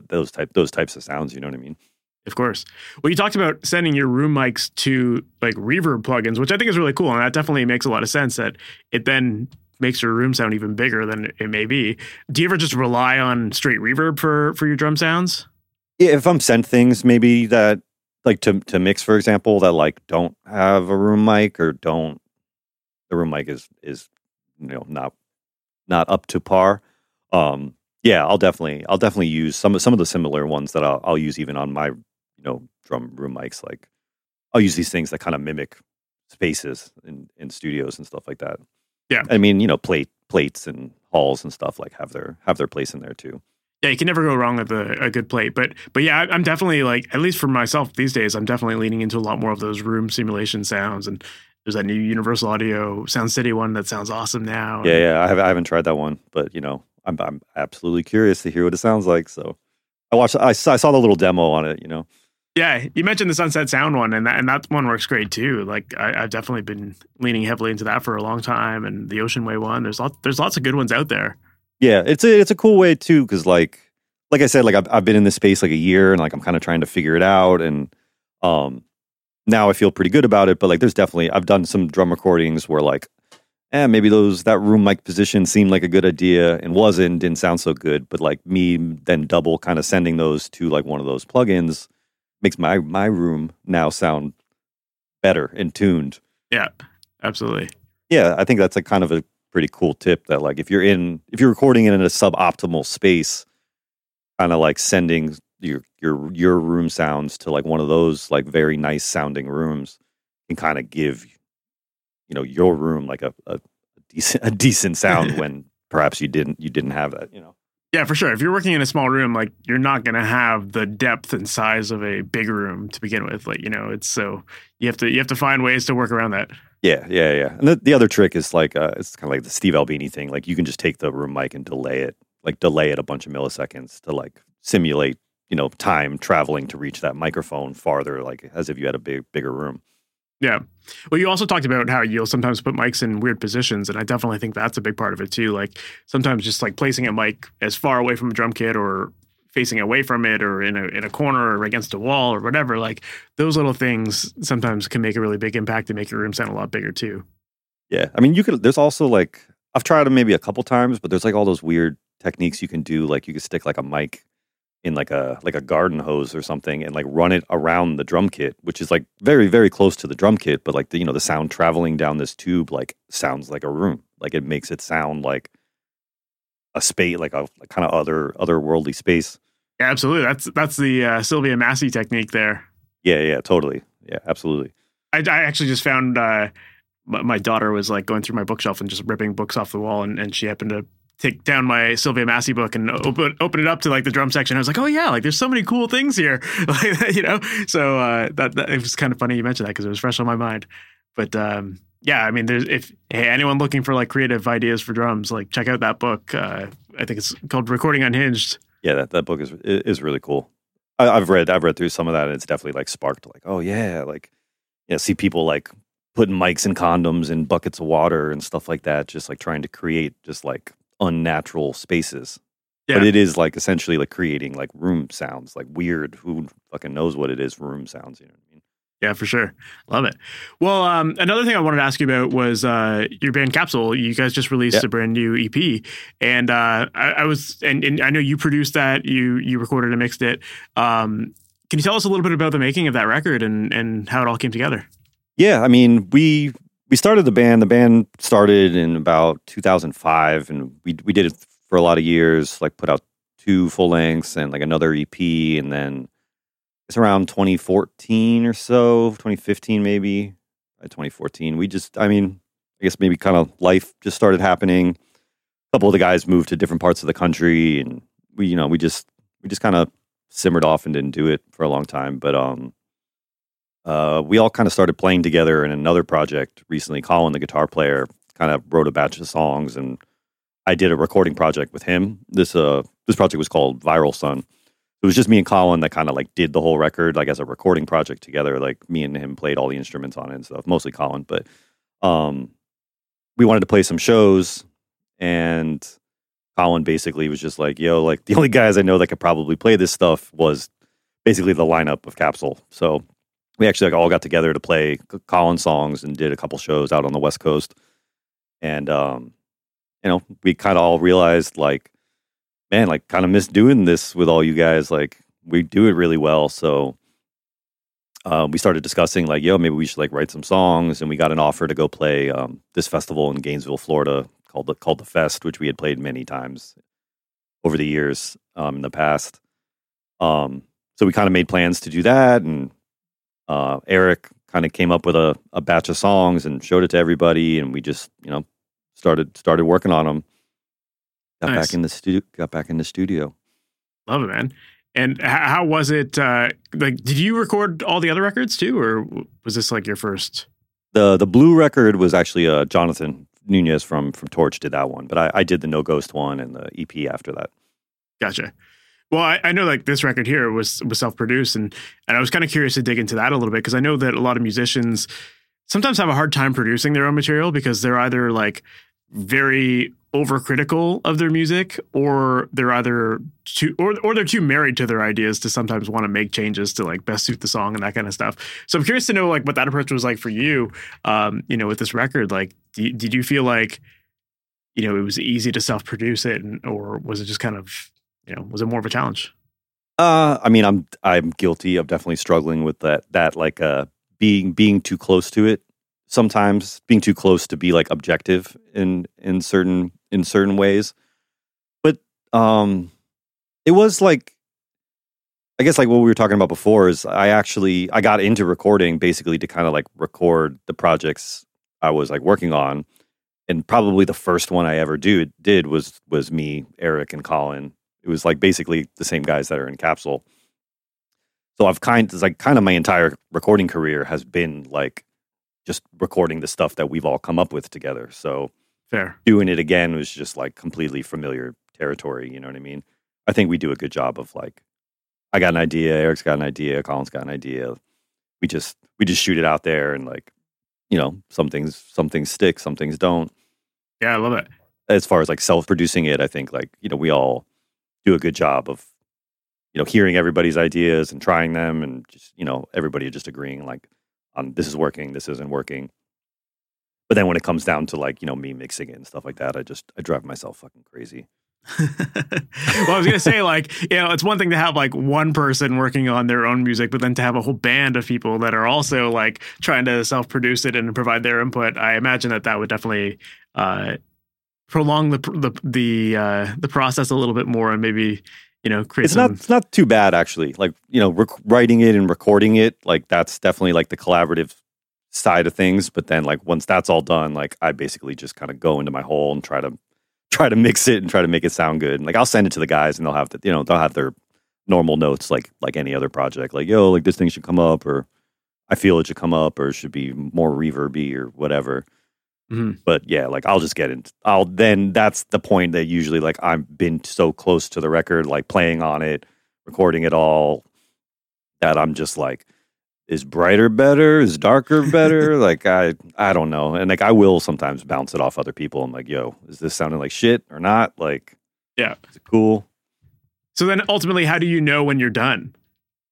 those type those types of sounds. You know what I mean? Of course. Well, you talked about sending your room mics to like reverb plugins, which I think is really cool. And that definitely makes a lot of sense that it then makes your room sound even bigger than it may be. Do you ever just rely on straight reverb for for your drum sounds? Yeah, if I'm sent things maybe that like to to mix, for example, that like don't have a room mic or don't the room mic is is you know not not up to par. Um, yeah, I'll definitely I'll definitely use some of some of the similar ones that I'll I'll use even on my you know drum room mics. Like I'll use these things that kind of mimic spaces in in studios and stuff like that. Yeah. I mean you know plate plates and halls and stuff like have their have their place in there too. Yeah, you can never go wrong with a, a good plate. But but yeah, I- I'm definitely like at least for myself these days, I'm definitely leaning into a lot more of those room simulation sounds. And there's that new Universal Audio Sound City one that sounds awesome now. Yeah, yeah. I, have, I haven't tried that one, but you know, I'm I'm absolutely curious to hear what it sounds like. So I watched. I I saw the little demo on it. You know, Yeah, you mentioned the Sunset Sound one, and that and that one works great too. Like I, I've definitely been leaning heavily into that for a long time, and the Ocean Way one. There's lot, there's lots of good ones out there. yeah, it's a it's a cool way too because like like I said, like I've I've been in this space like a year and like I'm kind of trying to figure it out and um now I feel pretty good about it. But like there's definitely I've done some drum recordings where like eh, maybe those that room mic position seemed like a good idea and wasn't, didn't sound so good. But like me then double kind of sending those to like one of those plugins makes my my room now sound better and tuned. Yeah, absolutely. Yeah, I think that's a kind of a pretty cool tip that like if you're in if you're recording in a suboptimal space, kind of like sending your your your room sounds to like one of those like very nice sounding rooms can kind of give you know your room like a, a decent a decent sound <laughs> when perhaps you didn't you didn't have that, you know. Yeah, for sure. If you're working in a small room, like you're not going to have the depth and size of a big room to begin with. Like you know, it's so you have to you have to find ways to work around that. Yeah, yeah, yeah. And the, the other trick is like uh, it's kind of like the Steve Albini thing. Like you can just take the room mic and delay it, like delay it a bunch of milliseconds to like simulate, you know, time traveling to reach that microphone farther, like as if you had a big bigger room. Yeah. Well, you also talked about how you'll sometimes put mics in weird positions, and I definitely think that's a big part of it too. Like sometimes just like placing a mic as far away from a drum kit or facing away from it or in a in a corner or against a wall or whatever. Like those little things sometimes can make a really big impact and make your room sound a lot bigger too. Yeah, I mean, you could. There's also like I've tried them maybe a couple times, but there's like all those weird techniques you can do. Like you could stick like a mic in like a like a garden hose or something and like run it around the drum kit, which is like very very close to the drum kit, but like the you know the sound traveling down this tube like sounds like a room. Like it makes it sound like a space, like a like kind of other otherworldly space. Yeah, absolutely. That's that's the uh, Sylvia Massy technique there. Yeah, yeah, totally. Yeah, absolutely. I, I actually just found uh, my daughter was like going through my bookshelf and just ripping books off the wall, and, and she happened to take down my Sylvia Massy book and open open it up to like the drum section. I was like, oh yeah, like there's so many cool things here, <laughs> you know. So uh, that, that it was kind of funny you mentioned that because it was fresh on my mind. But um, yeah, I mean, there's if hey anyone looking for like creative ideas for drums, like check out that book. Uh, I think it's called Recording Unhinged. Yeah, that, that book is is really cool. I, I've read I've read through some of that, and it's definitely like sparked like, oh yeah, like yeah, see people like putting mics and condoms in buckets of water and stuff like that, just like trying to create just like unnatural spaces. Yeah. But it is like essentially like creating like room sounds, like weird. Who fucking knows what it is? Room sounds, you know what I mean? Yeah, for sure. Love it. Well, um, another thing I wanted to ask you about was uh, your band Capsule. You guys just released Yeah. a brand new EP, and uh, I, I was, and, and I know you produced that. You you recorded and mixed it. Um, can you tell us a little bit about the making of that record and and how it all came together? Yeah, I mean, we we started the band. The band started in about 2005, and we we did it for a lot of years. Like put out two full lengths and like another EP, and then it's around 2014 or so, 2015 maybe, uh, 2014. We just, I mean, I guess maybe kind of life just started happening. A couple of the guys moved to different parts of the country, and we, you know, we just we just kind of simmered off and didn't do it for a long time. But um, uh, we all kind of started playing together in another project recently. Colin, the guitar player, kind of wrote a batch of songs, and I did a recording project with him. This uh, this project was called Viral Sun. It was just me and Colin that kind of like did the whole record, like as a recording project together. Like me and him played all the instruments on it and stuff. Mostly Colin, but um, we wanted to play some shows, and Colin basically was just like, "Yo, like the only guys I know that could probably play this stuff was basically the lineup of Capsule." So we actually like all got together to play Colin songs and did a couple shows out on the West Coast, and um, you know, we kind of all realized like, man, like kind of miss doing this with all you guys. Like we do it really well, so. Uh, we started discussing like, yo, maybe we should like write some songs, and we got an offer to go play um, this festival in Gainesville, Florida, called the called the Fest, which we had played many times over the years um, in the past. Um, so we kind of made plans to do that, and uh, Eric kind of came up with a, a batch of songs and showed it to everybody, and we just you know started started working on them. Got Nice. back in the studio. Got back in the studio. Love it, man. And how was it? Uh, like, did you record all the other records too, or was this like your first? the The blue record was actually uh, Jonathan Nunez from from Torche did that one, but I, I did the No Ghost one and the EP after that. Gotcha. Well, I, I know like this record here was was self produced, and and I was kind of curious to dig into that a little bit because I know that a lot of musicians sometimes have a hard time producing their own material because they're either like very overcritical of their music or they're either too or or they're too married to their ideas to sometimes want to make changes to like best suit the song and that kind of stuff. So I'm curious to know like what that approach was like for you um you know with this record like do, did you feel like you know it was easy to self produce it and, or was it just kind of you know was it more of a challenge? Uh, I mean, I'm I'm guilty of definitely struggling with that. That like uh being being too close to it. Sometimes being too close to be like objective in in certain in certain ways. But um, it was like, I guess like what we were talking about before is I actually I got into recording basically to kind of like record the projects I was like working on, and probably the first one I ever do did was was me, Eric, and Colin it was like basically the same guys that are in Capsule. So I've kind it's like kind of my entire recording career has been like just recording the stuff that we've all come up with together. So Fair. doing it again was just like completely familiar territory, you know what I mean? I think we do a good job of like I got an idea, Eric's got an idea, Colin's got an idea. We just we just shoot it out there and like you know, some things some things stick, some things don't Yeah, I love it. as far as like self producing it, I think like, you know, we all do a good job of you know, hearing everybody's ideas and trying them and just, you know, everybody just agreeing like on this is working, this isn't working. But then when it comes down to like, you know, me mixing it and stuff like that, I just I drive myself fucking crazy. <laughs> well, I was gonna say, like, you know, it's one thing to have like one person working on their own music, but then to have a whole band of people that are also like trying to self-produce it and provide their input. I imagine that that would definitely uh, prolong the the the uh, the process a little bit more, and maybe you know, create. It's some... not it's not too bad actually. Like you know, rec- writing it and recording it, like that's definitely like the collaborative side of things. But then, like once that's all done, like I basically just kind of go into my hole and try to try to mix it and try to make it sound good. And like I'll send it to the guys and they'll have to, you know, they'll have their normal notes like like any other project. Like, yo, like this thing should come up or I feel it should come up or it should be more reverby or whatever. Mm-hmm. But yeah, like I'll just get in. I'll then that's the point that usually like I've been so close to the record, like playing on it, recording it all, that I'm just like, is brighter better? Is darker better? <laughs> Like i i don't know. And like i will sometimes bounce it off other people i'm like yo is this sounding like shit or not? Like yeah. is it cool? So then ultimately how do you know when you're done?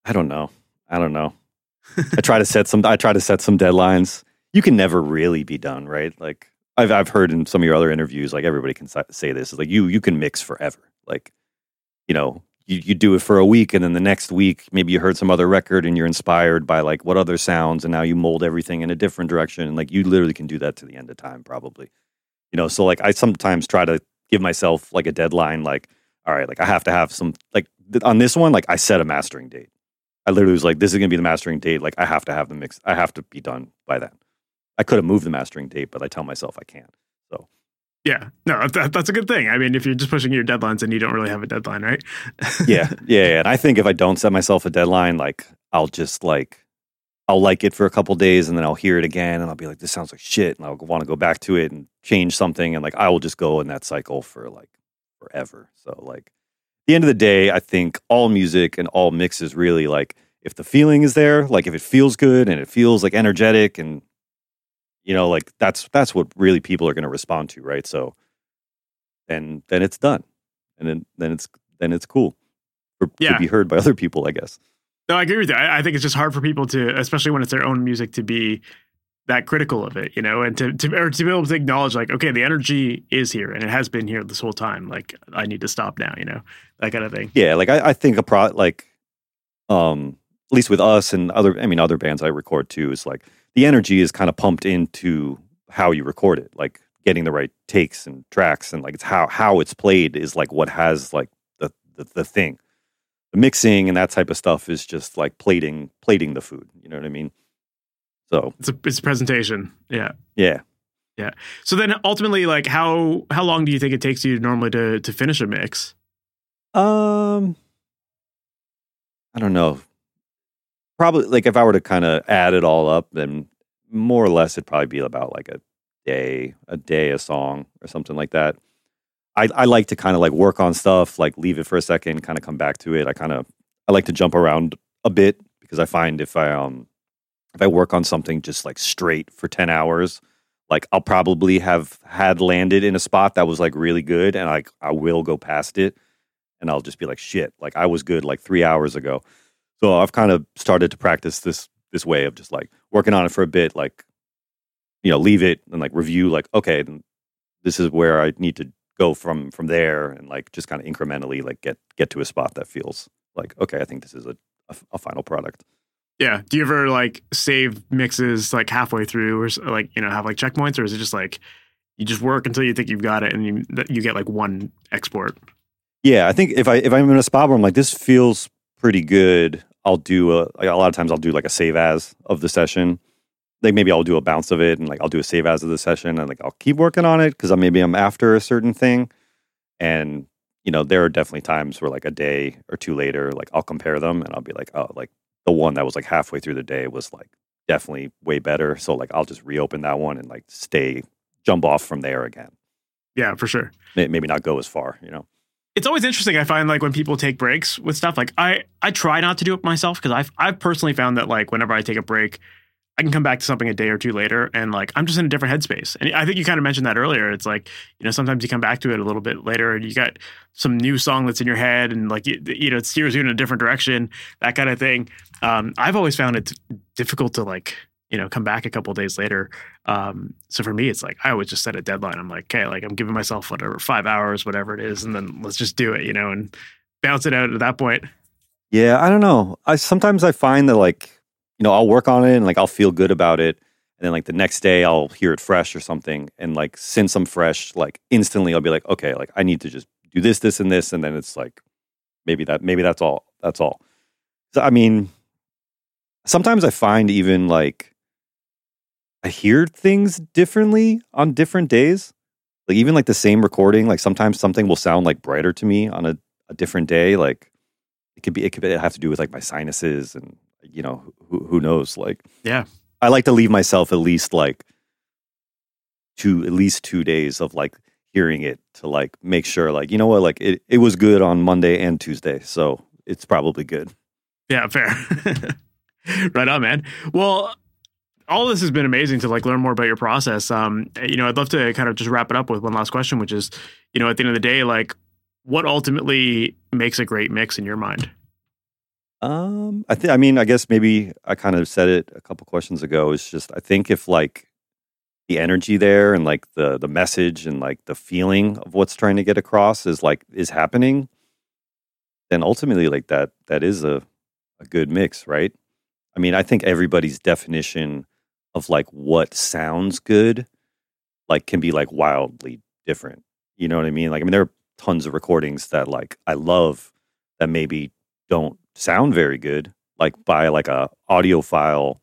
I don't know. I don't know. <laughs> I try to set some i try to set some deadlines you can never really be done right? Like i've i've heard in some of your other interviews like everybody can say this is like you you can mix forever. Like you know you, you do it for a week and then the next week maybe you heard some other record and you're inspired by like what other sounds and now you mold everything in a different direction and like you literally can do that to the end of time probably. You know so like i sometimes try to give myself like a deadline like all right like i have to have some like th- on this one like i set a mastering date. I literally was like this is to be the mastering date like i have to have the mix i have to be done by then i could have moved the mastering date but i tell myself i can't so yeah, no, that, that's a good thing. I mean, if you're just pushing your deadlines and you don't really have a deadline, right? yeah, <laughs> yeah, yeah. And I think if I don't set myself a deadline, like I'll just like I'll like it for a couple days and then I'll hear it again and I'll be like, this sounds like shit, and I'll want to go back to it and change something, and like I will just go in that cycle for like forever. So like, at the end of the day, I think all music and all mixes really like if the feeling is there, like if it feels good and it feels like energetic and you know like that's that's what really people are going to respond to right? So and then it's done. And then then it's then it's cool for, yeah. to be heard by other people i guess. No i agree with you. I, I, think it's just hard for people to especially when it's their own music to be that critical of it you know and to, to or to be able to acknowledge like okay the energy is here and it has been here this whole time. Like i need to stop now you know that kind of thing. Yeah like i, I think a pro like um at least with us and other i mean other bands i record too is like the energy is kind of pumped into how you record it, like getting the right takes and tracks, and like it's how how it's played is like what has like the the, the thing. The mixing and that type of stuff is just like plating plating the food. You know what I mean? So it's a it's a presentation. Yeah. Yeah. Yeah. So then ultimately, like how how long do you think it takes you normally to to finish a mix? Um I don't know probably like if I were to kind of add it all up, then more or less it'd probably be about like a day, a day a song or something like that. I, I like to kind of like work on stuff, like leave it for a second, kind of come back to it. I kind of I like to jump around a bit because I find if I um if I work on something just like straight for 10 hours, like I'll probably have had landed in a spot that was like really good and like I will go past it and I'll just be like shit, like I was good like 3 hours ago. So I've kind of started to practice this this way of just like working on it for a bit, like you know, leave it and like review, like okay, this is where I need to go from from there, and like just kind of incrementally like get get to a spot that feels like okay, I think this is a, a, a final product. Yeah. Do you ever like save mixes like halfway through, or like you know have like checkpoints, or is it just like you just work until you think you've got it, and you you get like one export? Yeah, I think if I if I'm in a spot where I'm like this feels pretty good, I'll do a, a lot of times I'll do like a save as of the session. Like maybe I'll do a bounce of it and like I'll do a save as of the session and like I'll keep working on it because maybe I'm after a certain thing. And you know, there are definitely times where like a day or two later, like I'll compare them and I'll be like, oh, like the one that was like halfway through the day was like definitely way better. So like I'll just reopen that one and like stay jump off from there again. Yeah, for sure. Maybe not go as far, you know it's always interesting. I find like when people take breaks with stuff, like I I try not to do it myself because I've I've personally found that like whenever I take a break, I can come back to something a day or two later and like I'm just in a different headspace. And I think you kind of mentioned that earlier. It's like, you know, sometimes you come back to it a little bit later and you got some new song that's in your head and like, you, you know, it steers you in a different direction, that kind of thing. Um, I've always found it difficult to like, you know, come back a couple days later. Um, so for me, it's like I always just set a deadline. I'm like, okay, like I'm giving myself whatever five hours, whatever it is, and then let's just do it, you know, and bounce it out at that point. Yeah, I don't know. I sometimes I find that like you know, I'll work on it and like I'll feel good about it. And then like the next day I'll hear it fresh or something. And like since I'm fresh, like instantly I'll be like, okay, like I need to just do this, this, and this. And then it's like maybe that maybe that's all. That's all. So I mean, sometimes I find even like I hear things differently on different days. Like even like the same recording, like sometimes something will sound like brighter to me on a, a different day. Like it could be it could have to do with like my sinuses and you know, who, who knows? Like, yeah, I like to leave myself at least like two, at least two days of like hearing it to like make sure, like, you know what, like it, it was good on Monday and Tuesday. So it's probably good. Yeah, fair. <laughs> right on, man. Well, all this has been amazing to like learn more about your process. Um, you know, I'd love to kind of just wrap it up with one last question, which is, you know, at the end of the day, like what ultimately makes a great mix in your mind? Um, I think. I mean, I guess maybe I kind of said it a couple questions ago. It's just I think if like the energy there and like the the message and like the feeling of what's trying to get across is like is happening, then ultimately like that that is a a good mix, right? I mean, I think everybody's definition of like what sounds good like can be like wildly different. You know what I mean? Like I mean there are tons of recordings that like I love that maybe don't sound very good, like by like a audiophile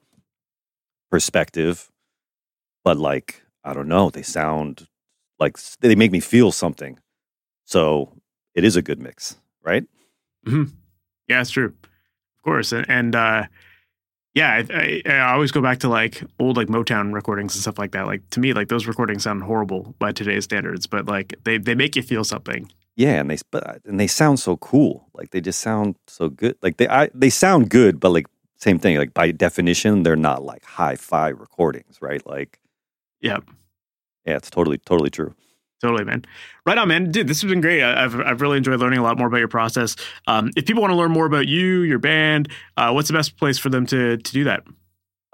perspective, but like I don't know, they sound like they make me feel something. So it is a good mix, right? Mm-hmm. Yeah, it's true, of course, and, and uh, yeah, I, I, I, always go back to like old like Motown recordings and stuff like that. Like to me, like those recordings sound horrible by today's standards, but like they they make you feel something. Yeah, and they but uh, and they sound so cool. Like they just sound so good. Like they I, they sound good, but like same thing. Like by definition, they're not like hi-fi recordings, right? Like, yeah, yeah, it's totally totally true. Totally, man. Right on, man. Dude, this has been great. I've, I've really enjoyed learning a lot more about your process. Um, if people want to learn more about you, your band, uh, what's the best place for them to to do that?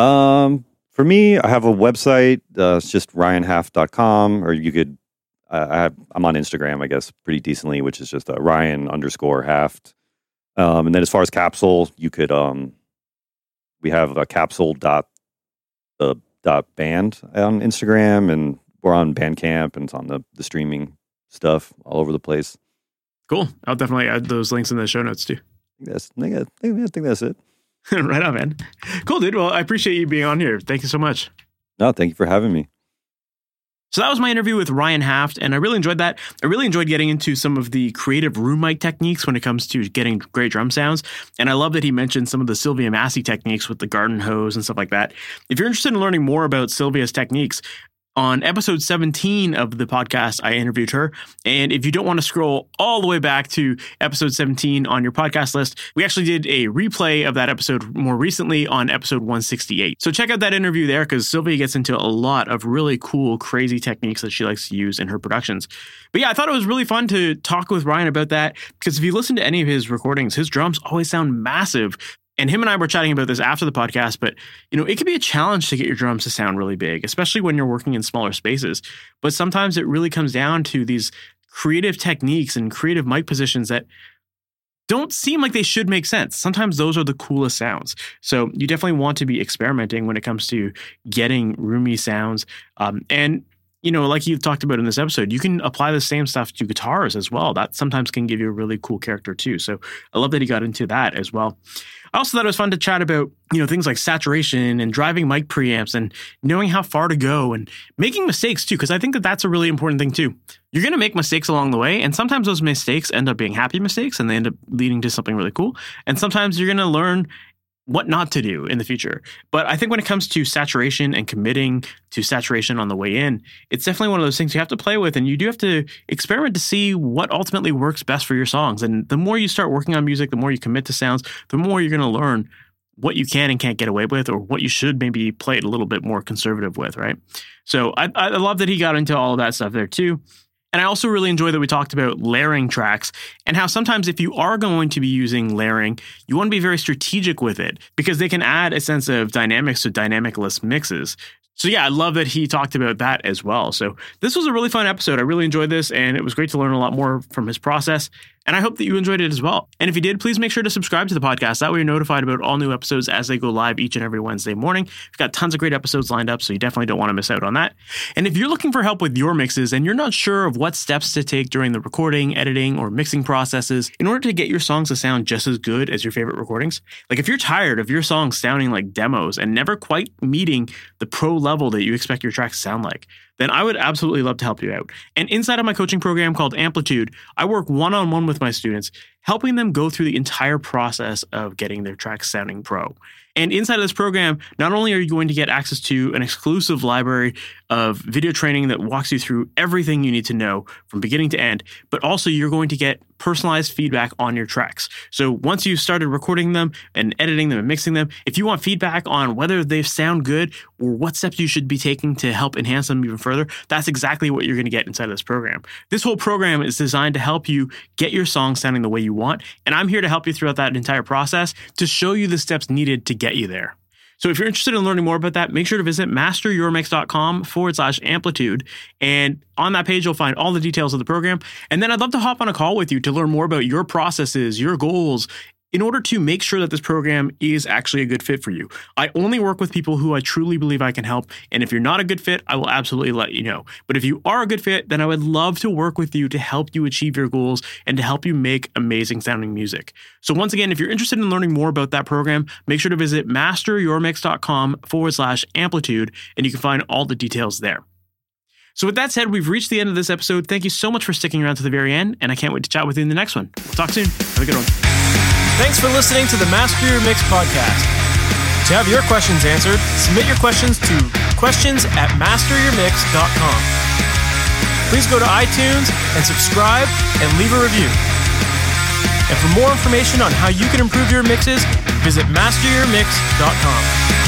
Um, for me, I have a website. Uh, it's just ryanhaft.com, or you could I, have, I'm on Instagram, I guess, pretty decently, which is just uh, Ryan underscore Haft. Um, and then as far as Capsule, you could um, we have a capsule dot uh, dot band on Instagram, and we're on Bandcamp, and it's on the the streaming stuff all over the place. Cool. I'll definitely add those links in the show notes too. That's I think, I think that's it. <laughs> right on, man. Cool, dude. Well, I appreciate you being on here. Thank you so much. No, thank you for having me. So that was my interview with Ryan Haft, and I really enjoyed that. I really enjoyed getting into some of the creative room mic techniques when it comes to getting great drum sounds. And I love that he mentioned some of the Sylvia Massy techniques with the garden hose and stuff like that. If you're interested in learning more about Sylvia's techniques, on episode 17 of the podcast, I interviewed her. And if you don't want to scroll all the way back to episode 17 on your podcast list, we actually did a replay of that episode more recently on episode 168. So check out that interview there because Sylvia gets into a lot of really cool, crazy techniques that she likes to use in her productions. But yeah, I thought it was really fun to talk with Ryan about that because if you listen to any of his recordings, his drums always sound massive and him and I were chatting about this after the podcast, but you know, it can be a challenge to get your drums to sound really big, especially when you're working in smaller spaces. But sometimes it really comes down to these creative techniques and creative mic positions that don't seem like they should make sense. Sometimes those are the coolest sounds. So you definitely want to be experimenting when it comes to getting roomy sounds. Um, and you know, like you've talked about in this episode, you can apply the same stuff to guitars as well. That sometimes can give you a really cool character too. So I love that he got into that as well. I also thought it was fun to chat about, you know, things like saturation and driving mic preamps and knowing how far to go and making mistakes too, because I think that that's a really important thing too. You're going to make mistakes along the way, and sometimes those mistakes end up being happy mistakes and they end up leading to something really cool. And sometimes you're going to learn what not to do in the future. But I think when it comes to saturation and committing to saturation on the way in, it's definitely one of those things you have to play with and you do have to experiment to see what ultimately works best for your songs. And the more you start working on music, the more you commit to sounds, the more you're going to learn what you can and can't get away with, or what you should maybe play it a little bit more conservative with, right? So I, I love that he got into all of that stuff there too. And I also really enjoy that we talked about layering tracks and how sometimes if you are going to be using layering, you want to be very strategic with it because they can add a sense of dynamics to dynamicless mixes. So yeah, I love that he talked about that as well. So this was a really fun episode. I really enjoyed this and it was great to learn a lot more from his process. And I hope that you enjoyed it as well. And if you did, please make sure to subscribe to the podcast. That way you're notified about all new episodes as they go live each and every Wednesday morning. We've got tons of great episodes lined up, so you definitely don't want to miss out on that. And if you're looking for help with your mixes and you're not sure of what steps to take during the recording, editing, or mixing processes in order to get your songs to sound just as good as your favorite recordings, like if you're tired of your songs sounding like demos and never quite meeting the pro level that you expect your tracks to sound like, then I would absolutely love to help you out. And inside of my coaching program called Amplitude, I work one on one with my students, helping them go through the entire process of getting their tracks sounding pro. And inside of this program, not only are you going to get access to an exclusive library of video training that walks you through everything you need to know from beginning to end, but also you're going to get personalized feedback on your tracks. So once you've started recording them and editing them and mixing them, if you want feedback on whether they sound good or what steps you should be taking to help enhance them even further, that's exactly what you're going to get inside of this program. This whole program is designed to help you get your song sounding the way you want, and I'm here to help you throughout that entire process to show you the steps needed to get you there. So if you're interested in learning more about that, make sure to visit masteryourmix.com forward slash amplitude. And on that page, you'll find all the details of the program. And then I'd love to hop on a call with you to learn more about your processes, your goals, in order to make sure that this program is actually a good fit for you. I only work with people who I truly believe I can help. And if you're not a good fit, I will absolutely let you know. But if you are a good fit, then I would love to work with you to help you achieve your goals and to help you make amazing sounding music. So, once again, if you're interested in learning more about that program, make sure to visit masteryourmix.com forward slash amplitude, and you can find all the details there. So, with that said, we've reached the end of this episode. Thank you so much for sticking around to the very end, and I can't wait to chat with you in the next one. We'll talk soon. Have a good one. Thanks for listening to the Master Your Mix podcast. To have your questions answered, submit your questions to questions at masteryourmix.com. Please go to iTunes and subscribe and leave a review. And for more information on how you can improve your mixes, visit masteryourmix.com.